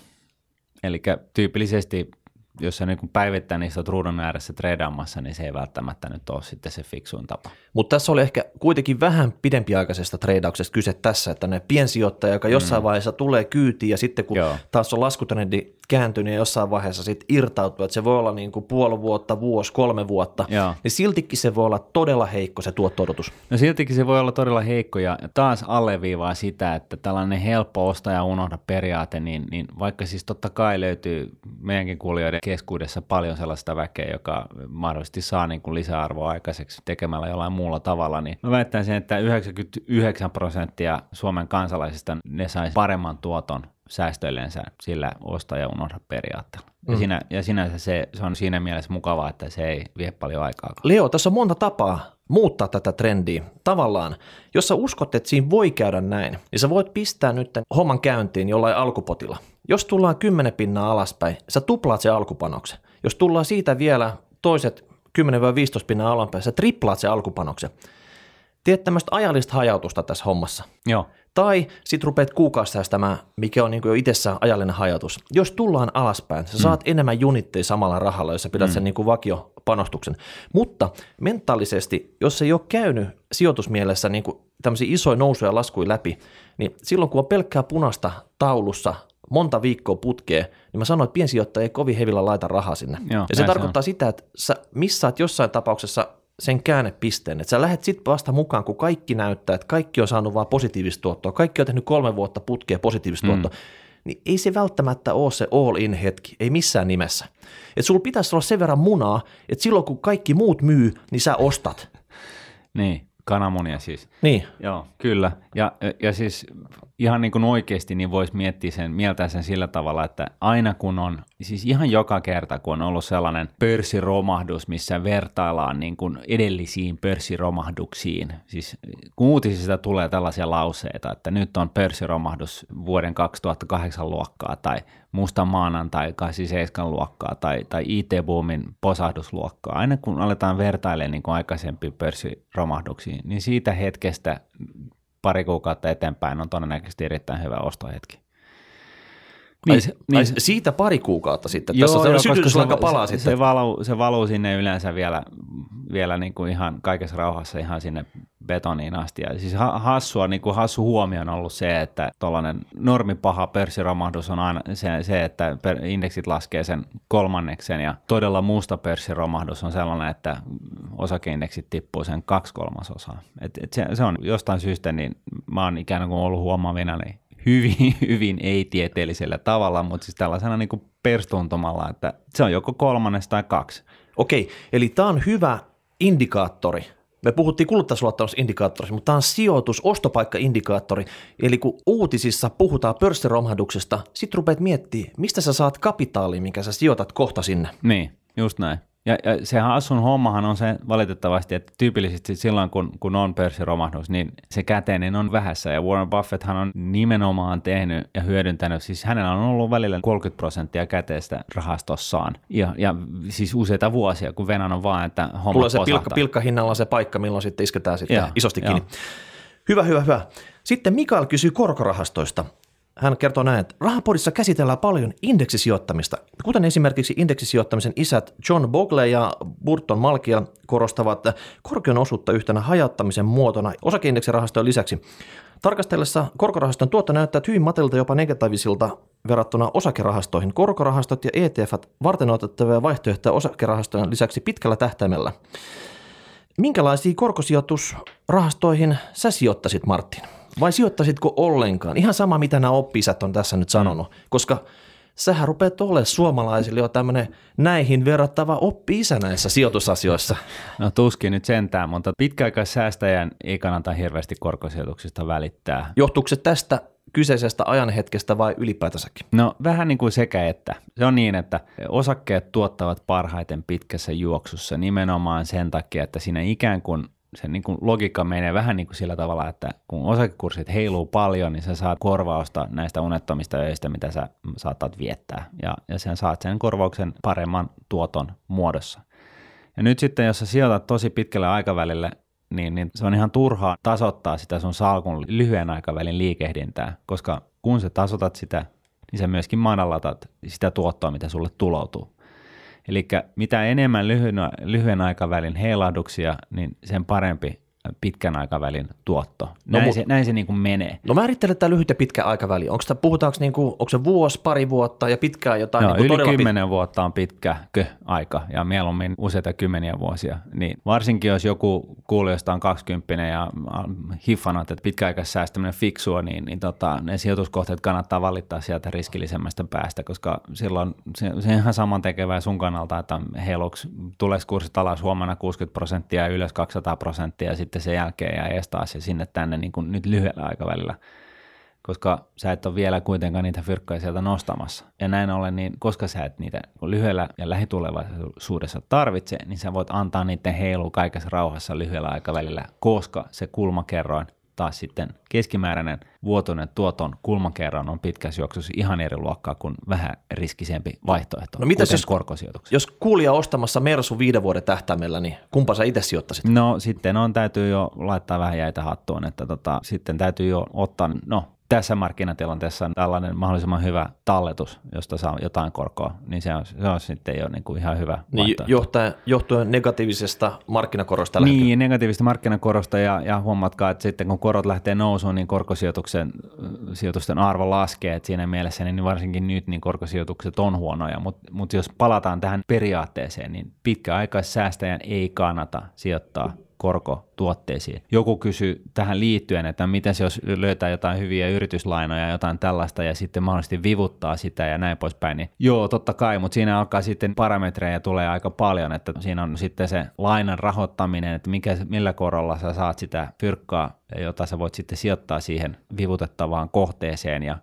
Eli tyypillisesti jos sä niin päivittäin niistä ruudun ääressä treidaamassa, niin se ei välttämättä nyt ole sitten se fiksuin tapa. Mutta tässä oli ehkä kuitenkin vähän pidempiaikaisesta treidauksesta kyse tässä, että ne piensijoittaja, joka jossain mm. vaiheessa tulee kyytiin ja sitten kun Joo. taas on laskutrendi kääntynyt ja jossain vaiheessa sitten irtautuu, että se voi olla niin kuin puoli vuotta, vuosi, kolme vuotta, Joo. niin siltikin se voi olla todella heikko se tuotto-odotus. No siltikin se voi olla todella heikko ja taas alleviivaa sitä, että tällainen helppo ostaja unohda periaate, niin, niin vaikka siis totta kai löytyy meidänkin kuulijoiden keskuudessa paljon sellaista väkeä, joka mahdollisesti saa niin kuin lisäarvoa aikaiseksi tekemällä jollain muulla tavalla, niin mä väittäisin, että 99 prosenttia Suomen kansalaisista ne saisi paremman tuoton säästöillensä sillä osta ja unohda periaatteella. Mm. Ja, siinä, ja sinänsä se, se on siinä mielessä mukavaa, että se ei vie paljon aikaa. Leo, tässä on monta tapaa muuttaa tätä trendiä. Tavallaan, jos sä uskot, että siinä voi käydä näin, niin sä voit pistää nyt homman käyntiin jollain alkupotilla. Jos tullaan 10 pinnaa alaspäin, sä tuplaat se alkupanoksen. Jos tullaan siitä vielä toiset 10-15 pinnaa alaspäin, sä triplaat se alkupanoksen. Teet tämmöistä ajallista hajautusta tässä hommassa. Joo. Tai sit rupeat kuukausisäästämään, mikä on niin jo itsessään ajallinen hajotus. Jos tullaan alaspäin, sä saat mm. enemmän junitteja samalla rahalla, jos sä pidät mm. sen niin vakiopanostuksen. Mutta mentaalisesti, jos ei ole käynyt sijoitusmielessä niin kuin tämmöisiä isoja nousuja ja laskuja läpi, niin silloin kun on pelkkää punasta taulussa monta viikkoa putkee, niin mä sanoin, että piensijoittaja ei kovin hevillä laita rahaa sinne. Joo, ja se tarkoittaa se sitä, että sä missaat jossain tapauksessa sen käännepisteen, että sä lähdet sitten vasta mukaan, kun kaikki näyttää, että kaikki on saanut vaan positiivista tuottoa, kaikki on tehnyt kolme vuotta putkea positiivista mm. tuottoa, niin ei se välttämättä ole se all-in hetki, ei missään nimessä. Että sulla pitäisi olla sen verran munaa, että silloin kun kaikki muut myy, niin sä ostat. niin, kananmunia siis. Niin. Joo, kyllä. Ja, ja siis ihan niin kuin oikeasti niin voisi miettiä sen, mieltää sen sillä tavalla, että aina kun on, siis ihan joka kerta kun on ollut sellainen pörssiromahdus, missä vertaillaan niin kuin edellisiin pörssiromahduksiin, siis kun uutisista tulee tällaisia lauseita, että nyt on pörssiromahdus vuoden 2008 luokkaa tai musta maanantai 87 luokkaa tai, tai IT-boomin posahdusluokkaa, aina kun aletaan vertailemaan niin kuin aikaisempiin pörssiromahduksiin, niin siitä hetkestä pari kuukautta eteenpäin on todennäköisesti erittäin hyvä ostohetki. Niin, ai, niin, ai, siitä pari kuukautta sitten. Joo, Tässä on joo, se, palaa se, sitten. Se valuu, se valuu sinne yleensä vielä, vielä niin kuin ihan kaikessa rauhassa ihan sinne betoniin asti. Ja siis hassua, niin kuin hassu huomio on ollut se, että tuollainen normipaha pörssiromahdus on aina se, se että indeksit laskee sen kolmanneksen ja todella musta pörssiromahdus on sellainen, että osakeindeksit tippuu sen kaksi kolmasosaa. Et, et se, se, on jostain syystä, niin mä oon ikään kuin ollut huomaavina niin hyvin, hyvin ei-tieteellisellä tavalla, mutta siis tällaisena niin kuin perstuntumalla, että se on joko kolmannes tai kaksi. Okei, eli tämä on hyvä indikaattori. Me puhuttiin kuluttajasuottamusindikaattorista, mutta tämä on sijoitus, ostopaikkaindikaattori. Eli kun uutisissa puhutaan pörssiromahduksesta, sitten rupeat miettimään, mistä sä saat kapitaali, minkä sä sijoitat kohta sinne. Niin, just näin. Ja, ja se Hassun hommahan on se valitettavasti, että tyypillisesti silloin, kun, kun on pörssiromahdus, niin se käteinen on vähässä. Ja Warren Buffetthan on nimenomaan tehnyt ja hyödyntänyt, siis hänellä on ollut välillä 30 prosenttia käteistä rahastossaan. Ja, ja siis useita vuosia, kun Venan on vaan, että homma Tulee se pilkka, pilkkahinnalla se paikka, milloin sitten isketään sitten ja, isosti kiinni. Hyvä, hyvä, hyvä. Sitten Mikael kysyy korkorahastoista. Hän kertoo näin, että Rahapodissa käsitellään paljon indeksisijoittamista, kuten esimerkiksi indeksisijoittamisen isät John Bogle ja Burton Malkia korostavat korkean osuutta yhtenä hajattamisen muotona osakeindeksirahastojen lisäksi. Tarkastellessa korkorahaston tuotto näyttää hyvin matilta jopa negatiivisilta verrattuna osakerahastoihin. Korkorahastot ja ETF varten otettavia vaihtoehtoja osakerahastojen lisäksi pitkällä tähtäimellä. Minkälaisiin korkosijoitusrahastoihin sä sijoittasit, Martin? Vai sijoittasitko ollenkaan? Ihan sama, mitä nämä oppisat on tässä nyt sanonut, mm. koska sähän rupeat olemaan suomalaisille jo tämmöinen näihin verrattava oppi-isä näissä sijoitusasioissa. No tuskin nyt sentään, mutta pitkäaikaissäästäjän ei kannata hirveästi korkosijoituksista välittää. Johtuuko se tästä kyseisestä ajanhetkestä vai ylipäätänsäkin? No vähän niin kuin sekä että. Se on niin, että osakkeet tuottavat parhaiten pitkässä juoksussa nimenomaan sen takia, että siinä ikään kuin se niin kuin logiikka menee vähän niin kuin sillä tavalla, että kun osakekurssit heiluu paljon, niin sä saat korvausta näistä unettomista öistä, mitä sä saatat viettää. Ja, ja sen saat sen korvauksen paremman tuoton muodossa. Ja nyt sitten, jos sä sijoitat tosi pitkälle aikavälille, niin, niin se on ihan turhaa tasoittaa sitä sun salkun lyhyen aikavälin liikehdintää, koska kun sä tasotat sitä, niin sä myöskin madallatat sitä tuottoa, mitä sulle tuloutuu. Eli mitä enemmän lyhyen, aikavälin heilahduksia, niin sen parempi pitkän aikavälin tuotto. Näin, no, se, näin se niin kuin menee. No määrittele tämä lyhyt ja pitkä aikaväli. Onko tämä, puhutaanko niin kuin, onko se vuosi, pari vuotta ja pitkää jotain? No, niin kuin yli kymmenen pit... vuotta on pitkä aika ja mieluummin useita kymmeniä vuosia. Niin varsinkin jos joku kuulijoista on 20 ja hiffanat, että pitkäaikaissäästäminen fiksua, niin, niin tota, ne sijoituskohteet kannattaa valittaa sieltä riskillisemmästä päästä, koska silloin se, se on ihan saman tekevää sun kannalta, että heiluks, tuleeko kurssit alas huomenna 60 prosenttia ja ylös 200 prosenttia ja sitten sitten sen jälkeen ja ees taas ja sinne tänne niin kuin nyt lyhyellä aikavälillä, koska sä et ole vielä kuitenkaan niitä fyrkkoja sieltä nostamassa. Ja näin ollen, niin koska sä et niitä lyhyellä ja lähitulevaisuudessa tarvitse, niin sä voit antaa niiden heilu kaikessa rauhassa lyhyellä aikavälillä, koska se kulmakerroin taas sitten keskimääräinen vuotuinen tuoton kulmakerran on pitkässä juoksussa ihan eri luokkaa kuin vähän riskisempi vaihtoehto, no mitäs jos, jos kuulija ostamassa Mersu viiden vuoden tähtäimellä, niin kumpa sä itse sijoittaisit? No sitten on, täytyy jo laittaa vähän jäitä hattuun, että tota, sitten täytyy jo ottaa, no tässä markkinatilanteessa tällainen mahdollisimman hyvä talletus, josta saa jotain korkoa, niin se on, se on sitten jo niin kuin ihan hyvä niin, johtuen, johtuen negatiivisesta markkinakorosta Niin, lähtee. negatiivisesta markkinakorosta ja, ja huomatkaa, että sitten kun korot lähtee nousuun, niin korkosijoituksen sijoitusten arvo laskee, että siinä mielessä niin varsinkin nyt niin korkosijoitukset on huonoja, mutta mut jos palataan tähän periaatteeseen, niin pitkäaikaissäästäjän ei kannata sijoittaa korkotuotteisiin. Joku kysyy tähän liittyen, että miten jos löytää jotain hyviä yrityslainoja, jotain tällaista ja sitten mahdollisesti vivuttaa sitä ja näin poispäin, niin joo, totta kai, mutta siinä alkaa sitten parametreja tulee aika paljon, että siinä on sitten se lainan rahoittaminen, että mikä, millä korolla sä saat sitä fyrkkaa, jota sä voit sitten sijoittaa siihen vivutettavaan kohteeseen ja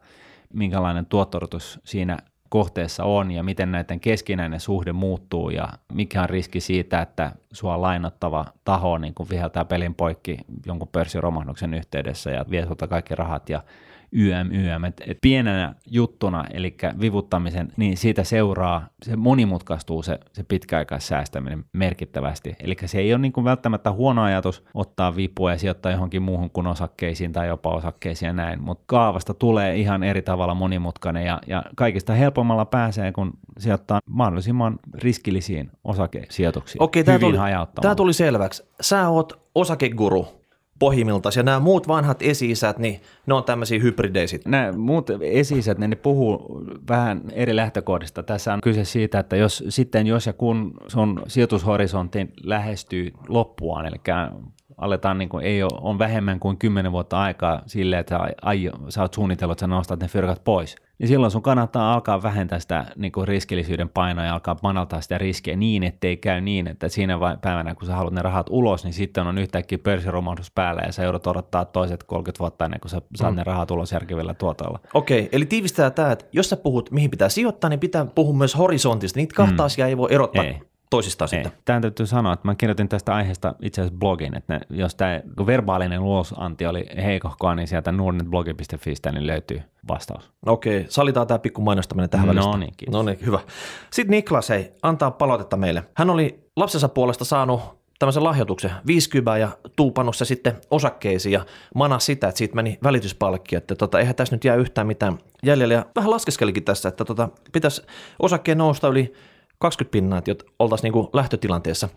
minkälainen tuottorotus siinä kohteessa on ja miten näiden keskinäinen suhde muuttuu ja mikä on riski siitä, että sua lainottava taho niin kun viheltää pelin poikki jonkun pörssiromahduksen yhteydessä ja vie sulta kaikki rahat ja YM, YM. Et, et pienenä juttuna, eli vivuttamisen, niin siitä seuraa, se monimutkaistuu se, se pitkäaikaissäästäminen merkittävästi. Eli se ei ole niin kuin välttämättä huono ajatus ottaa vipua ja sijoittaa johonkin muuhun kuin osakkeisiin tai jopa osakkeisiin ja näin, mutta kaavasta tulee ihan eri tavalla monimutkainen ja, ja kaikista helpommalla pääsee, kun sijoittaa mahdollisimman riskillisiin osakesijoituksiin. Okei, tämä tuli, tämä tuli selväksi. Sä oot osakeguru pohjimmilta. Ja nämä muut vanhat esi-isät, niin ne on tämmöisiä hybridejä Nämä muut esi-isät, ne, ne puhuu vähän eri lähtökohdista. Tässä on kyse siitä, että jos sitten jos ja kun sun sijoitushorisontti lähestyy loppuaan, eli aletaan, niin kuin, ei ole, on vähemmän kuin 10 vuotta aikaa sille, että ai, sä oot suunnitellut, että sä nostat ne fyrkat pois, niin silloin sun kannattaa alkaa vähentää sitä niin kuin riskillisyyden painoa ja alkaa manaltaa sitä riskiä niin, ettei käy niin, että siinä päivänä, kun sä haluat ne rahat ulos, niin sitten on yhtäkkiä pörssiromahdus päällä ja sä joudut odottaa toiset 30 vuotta ennen kuin sä saat mm. ne rahat ulos järkevillä tuotoilla. Okei, eli tiivistää tämä, että jos sä puhut, mihin pitää sijoittaa, niin pitää puhua myös horisontista. Niitä kahta mm. asiaa ei voi erottaa. Ei toisistaan sitten. Tämä täytyy sanoa, että mä kirjoitin tästä aiheesta itse asiassa blogin, että ne, jos tämä verbaalinen ulosanti oli heikohkoa, niin sieltä nordnetblogi.fistä niin löytyy vastaus. Okei, salitaan tämä pikku mainostaminen tähän No välistä. niin, kiitos. No niin, hyvä. Sitten Niklas, hei, antaa palautetta meille. Hän oli lapsensa puolesta saanut tämmöisen lahjoituksen, 50 ja tuupannut se sitten osakkeisiin ja mana sitä, että siitä meni välityspalkki, että tota, eihän tässä nyt jää yhtään mitään jäljellä. Ja vähän laskeskelikin tässä, että tota, pitäisi osakkeen nousta yli 20 pinnaa, että oltaisiin niinku lähtötilanteessa.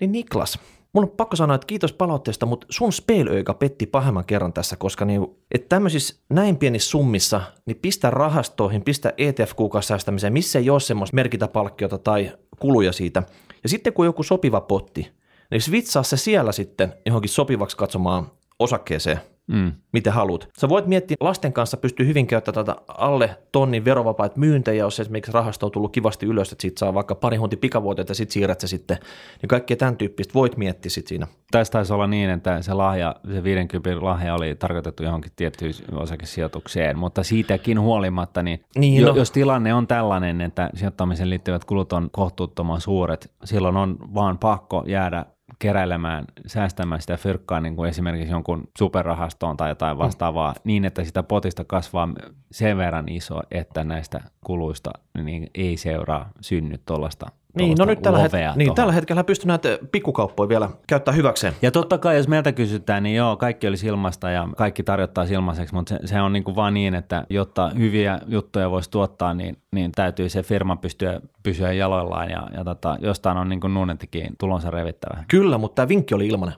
Niin Niklas, mun on pakko sanoa, että kiitos palautteesta, mutta sun spelöikä petti pahemman kerran tässä, koska niin, että tämmöisissä näin pienissä summissa, niin pistä rahastoihin, pistä ETF-kuukausisäästämiseen, missä ei ole semmoista merkintäpalkkiota tai kuluja siitä. Ja sitten kun joku sopiva potti, niin switchaa se siellä sitten johonkin sopivaksi katsomaan osakkeeseen, Mm. miten haluat. Sä voit miettiä, lasten kanssa pystyy hyvin käyttämään tätä alle tonnin verovapaita myyntejä, jos esimerkiksi rahasto on tullut kivasti ylös, että siitä saa vaikka pari hunti pikavuoteita ja sitten siirrät se sitten. Niin kaikkea tämän tyyppistä voit miettiä sitten siinä. Tästä taisi olla niin, että se lahja, se 50 lahja oli tarkoitettu johonkin tiettyyn osakesijoitukseen, mutta siitäkin huolimatta, niin, Niin, jo, no. jos tilanne on tällainen, että sijoittamiseen liittyvät kulut on kohtuuttoman suuret, silloin on vaan pakko jäädä keräilemään, säästämään sitä fyrkkaa niin kuin esimerkiksi jonkun superrahastoon tai jotain vastaavaa, mm. niin että sitä potista kasvaa sen verran iso, että näistä kuluista niin ei seuraa synny tuollaista Niin, no nyt tällä, het- niin, tällä hetkellä pystyy näitä pikkukauppoja vielä käyttää hyväkseen. Ja totta kai, jos meiltä kysytään, niin joo, kaikki olisi ilmasta ja kaikki tarjottaa ilmaiseksi, mutta se, se on niin kuin vaan niin, että jotta hyviä juttuja voisi tuottaa, niin, niin täytyy se firma pystyä pysyä jaloillaan ja, ja tota, jostain on niin kuin nuunettikin tulonsa revittävä. Kyllä, mutta tämä vinkki oli ilmanen.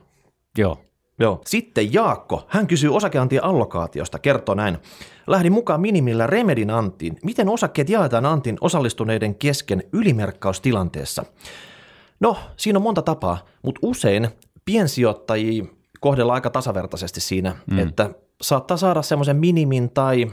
Joo. Joo. Sitten Jaakko, hän kysyy osakeantien allokaatiosta, kertoo näin. Lähdin mukaan minimillä Remedin antiin. Miten osakkeet jaetaan antin osallistuneiden kesken ylimerkkaustilanteessa? No, siinä on monta tapaa, mutta usein piensijoittajia kohdellaan aika tasavertaisesti siinä, mm. että saattaa saada semmoisen minimin tai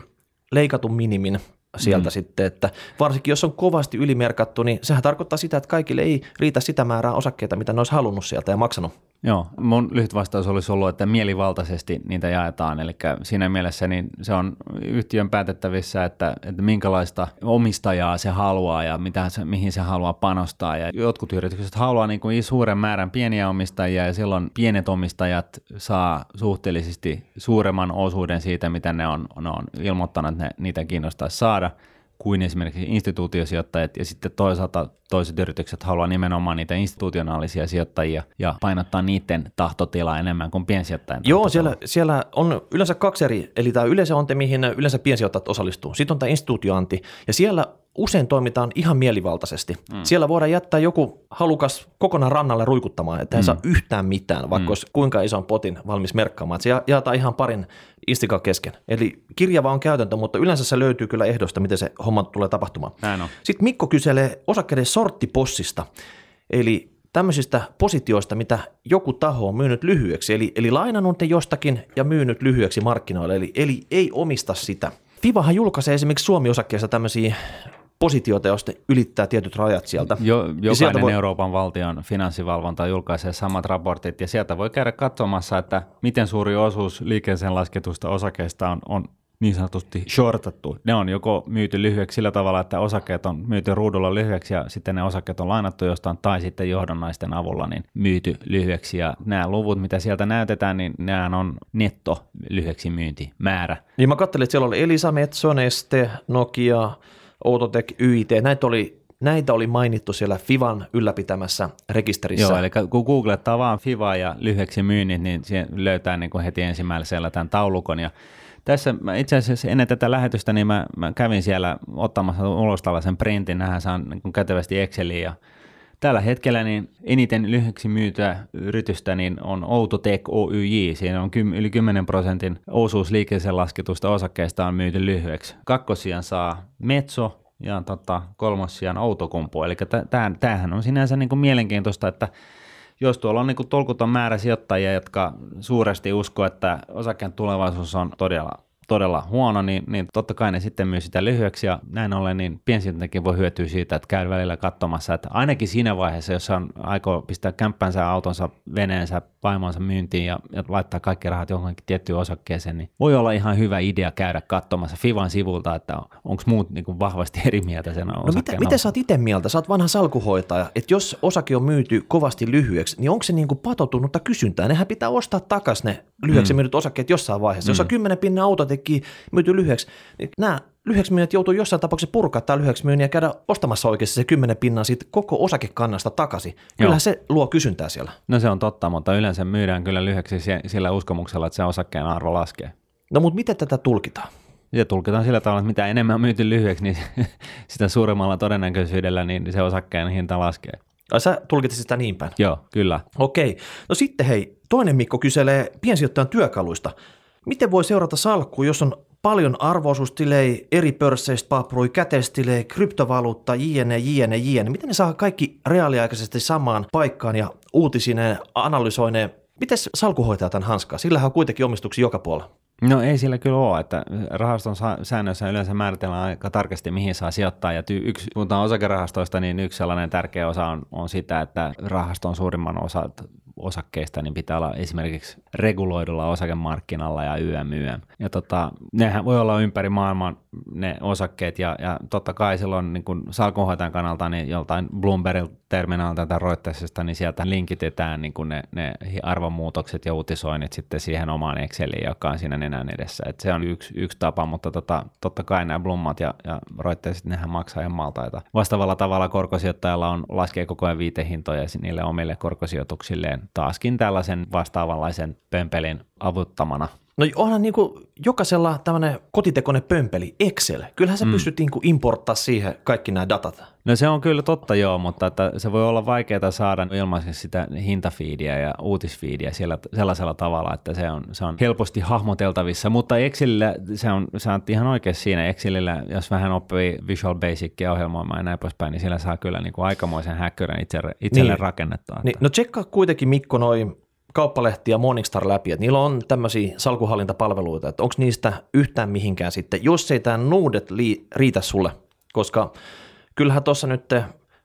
leikatun minimin sieltä mm. sitten, että varsinkin jos on kovasti ylimerkattu, niin sehän tarkoittaa sitä, että kaikille ei riitä sitä määrää osakkeita, mitä ne olisi halunnut sieltä ja maksanut. Joo, mun lyhyt vastaus olisi ollut, että mielivaltaisesti niitä jaetaan, eli siinä mielessä niin se on yhtiön päätettävissä, että, että minkälaista omistajaa se haluaa ja mitä se, mihin se haluaa panostaa. Ja jotkut yritykset haluaa niin kuin suuren määrän pieniä omistajia ja silloin pienet omistajat saa suhteellisesti suuremman osuuden siitä, mitä ne on, ne on ilmoittanut, että ne, niitä kiinnostaisi saada kuin esimerkiksi instituutiosijoittajat ja sitten toisaalta toiset yritykset haluaa nimenomaan niitä institutionaalisia sijoittajia ja painottaa niiden tahtotilaa enemmän kuin piensijoittajien Joo, tahtotila. siellä, siellä on yleensä kaksi eri, eli tämä yleisöante, mihin yleensä piensijoittajat osallistuu. Sitten on tämä instituutioanti, ja siellä usein toimitaan ihan mielivaltaisesti. Mm. Siellä voidaan jättää joku halukas kokonaan rannalle ruikuttamaan, että ei mm. saa yhtään mitään, vaikka mm. olisi kuinka ison potin valmis merkkaamaan. Se ja- jaetaan ihan parin istikan kesken. Eli kirjava on käytäntö, mutta yleensä se löytyy kyllä ehdosta, miten se homma tulee tapahtumaan. Näin on. Sitten Mikko kyselee osakkeiden sorttipossista, eli tämmöisistä positioista, mitä joku taho on myynyt lyhyeksi, eli, eli lainannut ne jostakin ja myynyt lyhyeksi markkinoille, eli, eli ei omista sitä. Fivahan julkaisee esimerkiksi Suomi-osakkeessa tämmöisiä positioita, joista ylittää tietyt rajat sieltä. Jo, Ja sieltä jokainen voi- Euroopan valtion finanssivalvonta julkaisee samat raportit ja sieltä voi käydä katsomassa, että miten suuri osuus liikkeeseen lasketusta osakeista on, on niin sanotusti shortattu. Ne on joko myyty lyhyeksi sillä tavalla, että osakkeet on myyty ruudulla lyhyeksi ja sitten ne osakkeet on lainattu jostain tai sitten johdonnaisten avulla niin myyty lyhyeksi. Ja nämä luvut, mitä sieltä näytetään, niin nämä on netto lyhyeksi myyntimäärä. Niin mä katselin, että siellä oli Elisa, Metso, Neste, Nokia, Outotec, YIT, näitä oli, näitä oli mainittu siellä Fivan ylläpitämässä rekisterissä. Joo, eli kun googlettaa vaan FIVA ja lyhyeksi myynnit, niin löytää niin kuin heti ensimmäisellä tämän taulukon. Ja tässä itse asiassa ennen tätä lähetystä, niin mä, mä kävin siellä ottamassa ulos tällaisen printin, nähän saan niin kätevästi Exceliin ja Tällä hetkellä niin eniten lyhyeksi myytyä yritystä niin on Outotec Oyj. Siinä on yli 10 prosentin osuus liikkeeseen lasketusta osakkeista on myyty lyhyeksi. Kakkosijan saa Metso ja tota, kolmossijan Outokumpu. Eli tämähän, tämähän on sinänsä niin kuin mielenkiintoista, että jos tuolla on niin kuin tolkuton määrä sijoittajia, jotka suuresti uskoo, että osakkeen tulevaisuus on todella todella huono, niin, niin totta kai ne sitten myy sitä lyhyeksi ja näin ollen niin piensijoittajakin voi hyötyä siitä, että käy välillä katsomassa, että ainakin siinä vaiheessa, jos on aikoo pistää kämppänsä, autonsa, veneensä, vaimonsa myyntiin ja, ja laittaa kaikki rahat johonkin tiettyyn osakkeeseen, niin voi olla ihan hyvä idea käydä katsomassa Fivan sivulta, että onko muut niin kuin vahvasti eri mieltä sen no mitä, miten sä oot itse mieltä? Sä oot vanha salkuhoitaja, että jos osake on myyty kovasti lyhyeksi, niin onko se niin kuin patotunutta kysyntää? Nehän pitää ostaa takaisin ne lyhyeksi mm. myydyt osakkeet jossain vaiheessa. Mm. Jos on 10 pinnan auto teki myyty lyhyeksi, niin nämä lyhyeksi myyjät joutuu jossain tapauksessa purkaa tämä lyhyeksi myynnin ja käydä ostamassa oikeasti se 10 pinnan siitä koko osakekannasta takaisin. Kyllä Joo. se luo kysyntää siellä. No se on totta, mutta yleensä myydään kyllä lyhyeksi sillä uskomuksella, että se osakkeen arvo laskee. No mutta miten tätä tulkitaan? Ja tulkitaan sillä tavalla, että mitä enemmän on myyty lyhyeksi, niin sitä suuremmalla todennäköisyydellä niin se osakkeen hinta laskee. Ai sä tulkitsit sitä niin päin? Joo, kyllä. Okei. No sitten hei, toinen Mikko kyselee piensijoittajan työkaluista. Miten voi seurata salkkua, jos on paljon arvoisuustilejä, eri pörsseistä paprui, käteistilejä, kryptovaluutta, jne, jne, jne. Miten ne saa kaikki reaaliaikaisesti samaan paikkaan ja uutisineen, analysoineen? Miten salku hoitaa tämän hanskaa? Sillähän on kuitenkin omistuksia joka puolella. No ei sillä kyllä ole, että rahaston säännöissä yleensä määritellään aika tarkasti, mihin saa sijoittaa. Ja yksi, puhutaan osakerahastoista, niin yksi sellainen tärkeä osa on, on sitä, että rahaston suurimman osa osakkeista, niin pitää olla esimerkiksi reguloidulla osakemarkkinalla ja YM, YM. Ja tota, nehän voi olla ympäri maailman ne osakkeet ja, ja totta kai silloin niin kun salkunhoitajan kannalta niin joltain Bloomberg terminaalilta tai Reutersista, niin sieltä linkitetään niin kun ne, ne arvonmuutokset ja uutisoinnit sitten siihen omaan Exceliin, joka on siinä nenän edessä. Et se on yksi, yksi tapa, mutta tota, totta kai nämä Blummat ja, ja Reutersit, nehän maksaa ihan maltaita. Vastaavalla tavalla korkosijoittajalla on laskee koko ajan viitehintoja niille omille korkosijoituksilleen taaskin tällaisen vastaavanlaisen pömpelin avuttamana. No onhan niin kuin jokaisella tämmöinen kotitekoinen pömpeli, Excel. Kyllähän sä mm. pystyt niin ilmoittaa siihen kaikki nämä datat. No se on kyllä totta joo, mutta että se voi olla vaikeaa saada ilmaisesti sitä hintafiidiä ja uutisfiidiä siellä, sellaisella tavalla, että se on, se on helposti hahmoteltavissa. Mutta Excelillä se on, sä oot ihan oikein siinä. Excelillä, jos vähän oppii Visual Basicia ohjelmoimaan ja näin poispäin, niin sillä saa kyllä niin kuin aikamoisen häkkyrän itse, itselle niin. rakennettua. Niin, no tsekkaa kuitenkin Mikko noin kauppalehti ja Morningstar läpi, että niillä on tämmöisiä salkuhallintapalveluita, että onko niistä yhtään mihinkään sitten, jos ei tämä nuudet lii, riitä sulle, koska kyllähän tuossa nyt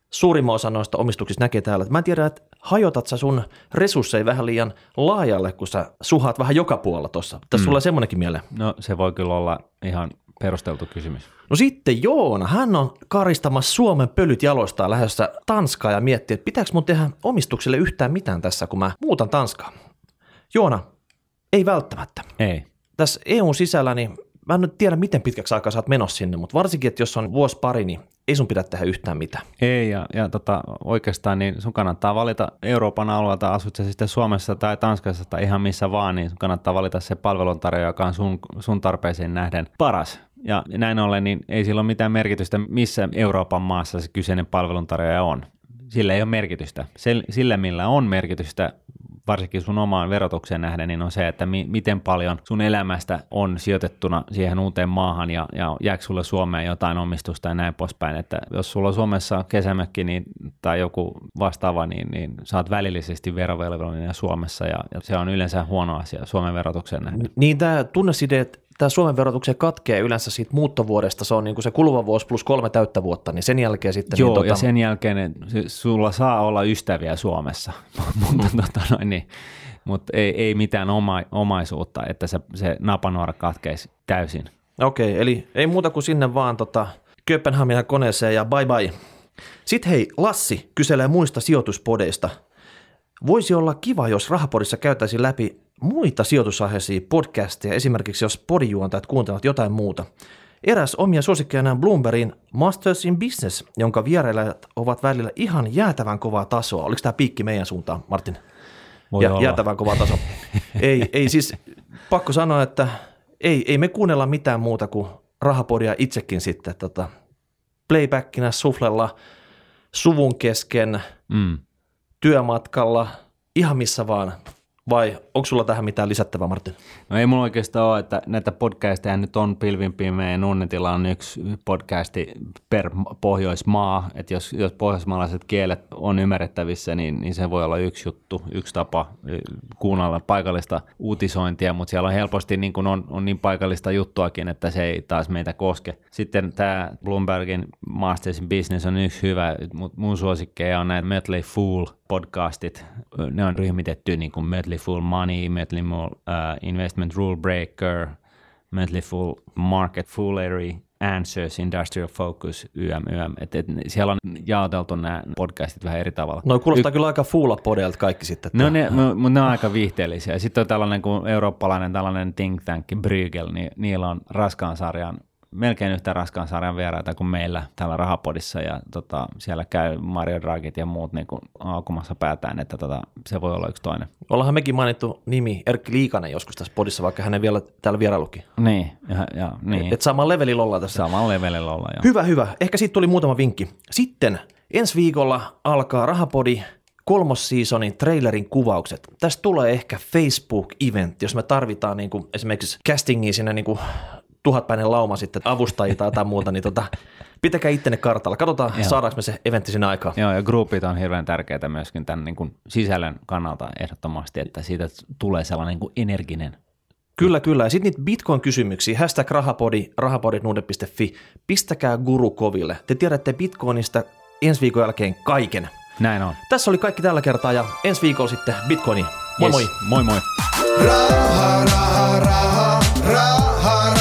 suurimman osa noista omistuksista näkee täällä, että mä en tiedä, että hajotat sä sun resursseja vähän liian laajalle, kun sä suhaat vähän joka puolella tuossa. Tässä mm. sulla semmoinenkin mieleen. No se voi kyllä olla ihan perusteltu kysymys. No sitten Joona, hän on karistamassa Suomen pölyt jaloistaan lähdössä Tanskaa ja miettii, että pitääkö mun tehdä omistukselle yhtään mitään tässä, kun mä muutan Tanskaan. Joona, ei välttämättä. Ei. Tässä EUn sisällä, niin mä en tiedä, miten pitkäksi aikaa sä oot menossa sinne, mutta varsinkin, että jos on vuosi pari, niin ei sun pidä tehdä yhtään mitään. Ei, ja, ja tota, oikeastaan niin sun kannattaa valita Euroopan alueelta, asut sä sitten Suomessa tai Tanskassa tai ihan missä vaan, niin sun kannattaa valita se palveluntarjoaja, joka on sun, sun tarpeeseen nähden paras. Ja näin ollen, niin ei sillä ole mitään merkitystä, missä Euroopan maassa se kyseinen palveluntarjoaja on. Sillä ei ole merkitystä. Sillä, millä on merkitystä, varsinkin sun omaan verotukseen nähden, niin on se, että mi- miten paljon sun elämästä on sijoitettuna siihen uuteen maahan ja, ja jääkö sulle Suomeen jotain omistusta ja näin poispäin. Että jos sulla on Suomessa kesämökki niin, tai joku vastaava, niin, niin saat välillisesti verovelvollinen Suomessa ja, ja se on yleensä huono asia Suomen verotukseen nähden. Niin tämä tunnesideet tämä Suomen verotuksen katkee yleensä siitä muuttovuodesta, se on niin kuin se kuluva vuosi plus kolme täyttä vuotta, niin sen jälkeen sitten... Joo, niin, tota... ja sen jälkeen sulla saa olla ystäviä Suomessa, mutta mm. tota noin, niin, mutta ei, ei mitään oma, omaisuutta, että se, se napanuora katkeisi täysin. Okei, okay, eli ei muuta kuin sinne vaan tota Kööpenhaminan koneeseen ja bye bye. Sitten hei, Lassi kyselee muista sijoituspodeista. Voisi olla kiva, jos Rahapodissa käytäisiin läpi muita sijoitusaiheisia podcasteja, esimerkiksi jos podijuontajat kuuntelevat jotain muuta. Eräs omia suosikkejaan Bloombergin Masters in Business, jonka vierailijat ovat välillä ihan jäätävän kovaa tasoa. Oliko tämä piikki meidän suuntaan, Martin? Voi ja, jäätävän kova taso. ei, ei siis, pakko sanoa, että ei, ei me kuunnella mitään muuta kuin rahapodia itsekin sitten tota, playbackinä suflella suvun kesken, mm. työmatkalla, ihan missä vaan vai onko sulla tähän mitään lisättävää, Martin? No ei mulla oikeastaan ole, että näitä podcasteja nyt on pilvin pimeän Unnetilla on yksi podcasti per Pohjoismaa, että jos, jos pohjoismaalaiset kielet on ymmärrettävissä, niin, niin se voi olla yksi juttu, yksi tapa kuunnella paikallista uutisointia, mutta siellä on helposti niin kuin on, on niin paikallista juttuakin, että se ei taas meitä koske. Sitten tämä Bloombergin Masters in Business on yksi hyvä, mutta mun suosikkeja on näitä Mötley Fool podcastit. Ne on ryhmitetty niin kuin Mötley Fool Money, Mötley Fool uh, Investment Rule Breaker, Mötley Fool Market Foolery, Answers, Industrial Focus, YM, YM. Et, et, siellä on jaoteltu nämä podcastit vähän eri tavalla. No kuulostaa y- kyllä aika fuula kaikki sitten. No ne, mutta ne on aika viihteellisiä. Sitten on tällainen kuin eurooppalainen tällainen think tank, Bruegel, niin niillä on raskaan sarjan melkein yhtä raskaan sarjan vieraita kuin meillä täällä Rahapodissa ja tota, siellä käy Mario Dragit ja muut niin kuin aukumassa päätään, että tota, se voi olla yksi toinen. Ollaanhan mekin mainittu nimi Erkki Liikanen joskus tässä podissa, vaikka hänen vielä täällä vierailukin. Niin, ja, ja niin. Et, et samalla levelillä ollaan tässä. Samalla levelillä ollaan, joo. Hyvä, hyvä. Ehkä siitä tuli muutama vinkki. Sitten ensi viikolla alkaa Rahapodi kolmosseasonin trailerin kuvaukset. Tästä tulee ehkä Facebook-event, jos me tarvitaan niin kuin esimerkiksi castingia sinne niin kuin tuhatpäinen lauma sitten avustajia tai jotain muuta, niin tota, pitäkää ittenne kartalla. Katsotaan, Joo. saadaanko me se eventti sinne aikaan. Joo, ja groupit on hirveän tärkeää myöskin tämän niin kuin sisällön kannalta ehdottomasti, että siitä tulee sellainen niin kuin energinen Kyllä, kyllä. Ja sitten niitä Bitcoin-kysymyksiä, hashtag rahapodi, rahapoditnuude.fi, pistäkää guru koville. Te tiedätte Bitcoinista ensi viikon jälkeen kaiken. Näin on. Tässä oli kaikki tällä kertaa ja ensi viikolla sitten Bitcoini. Moi yes. moi. Moi moi. Raha, raha, raha, raha, raha.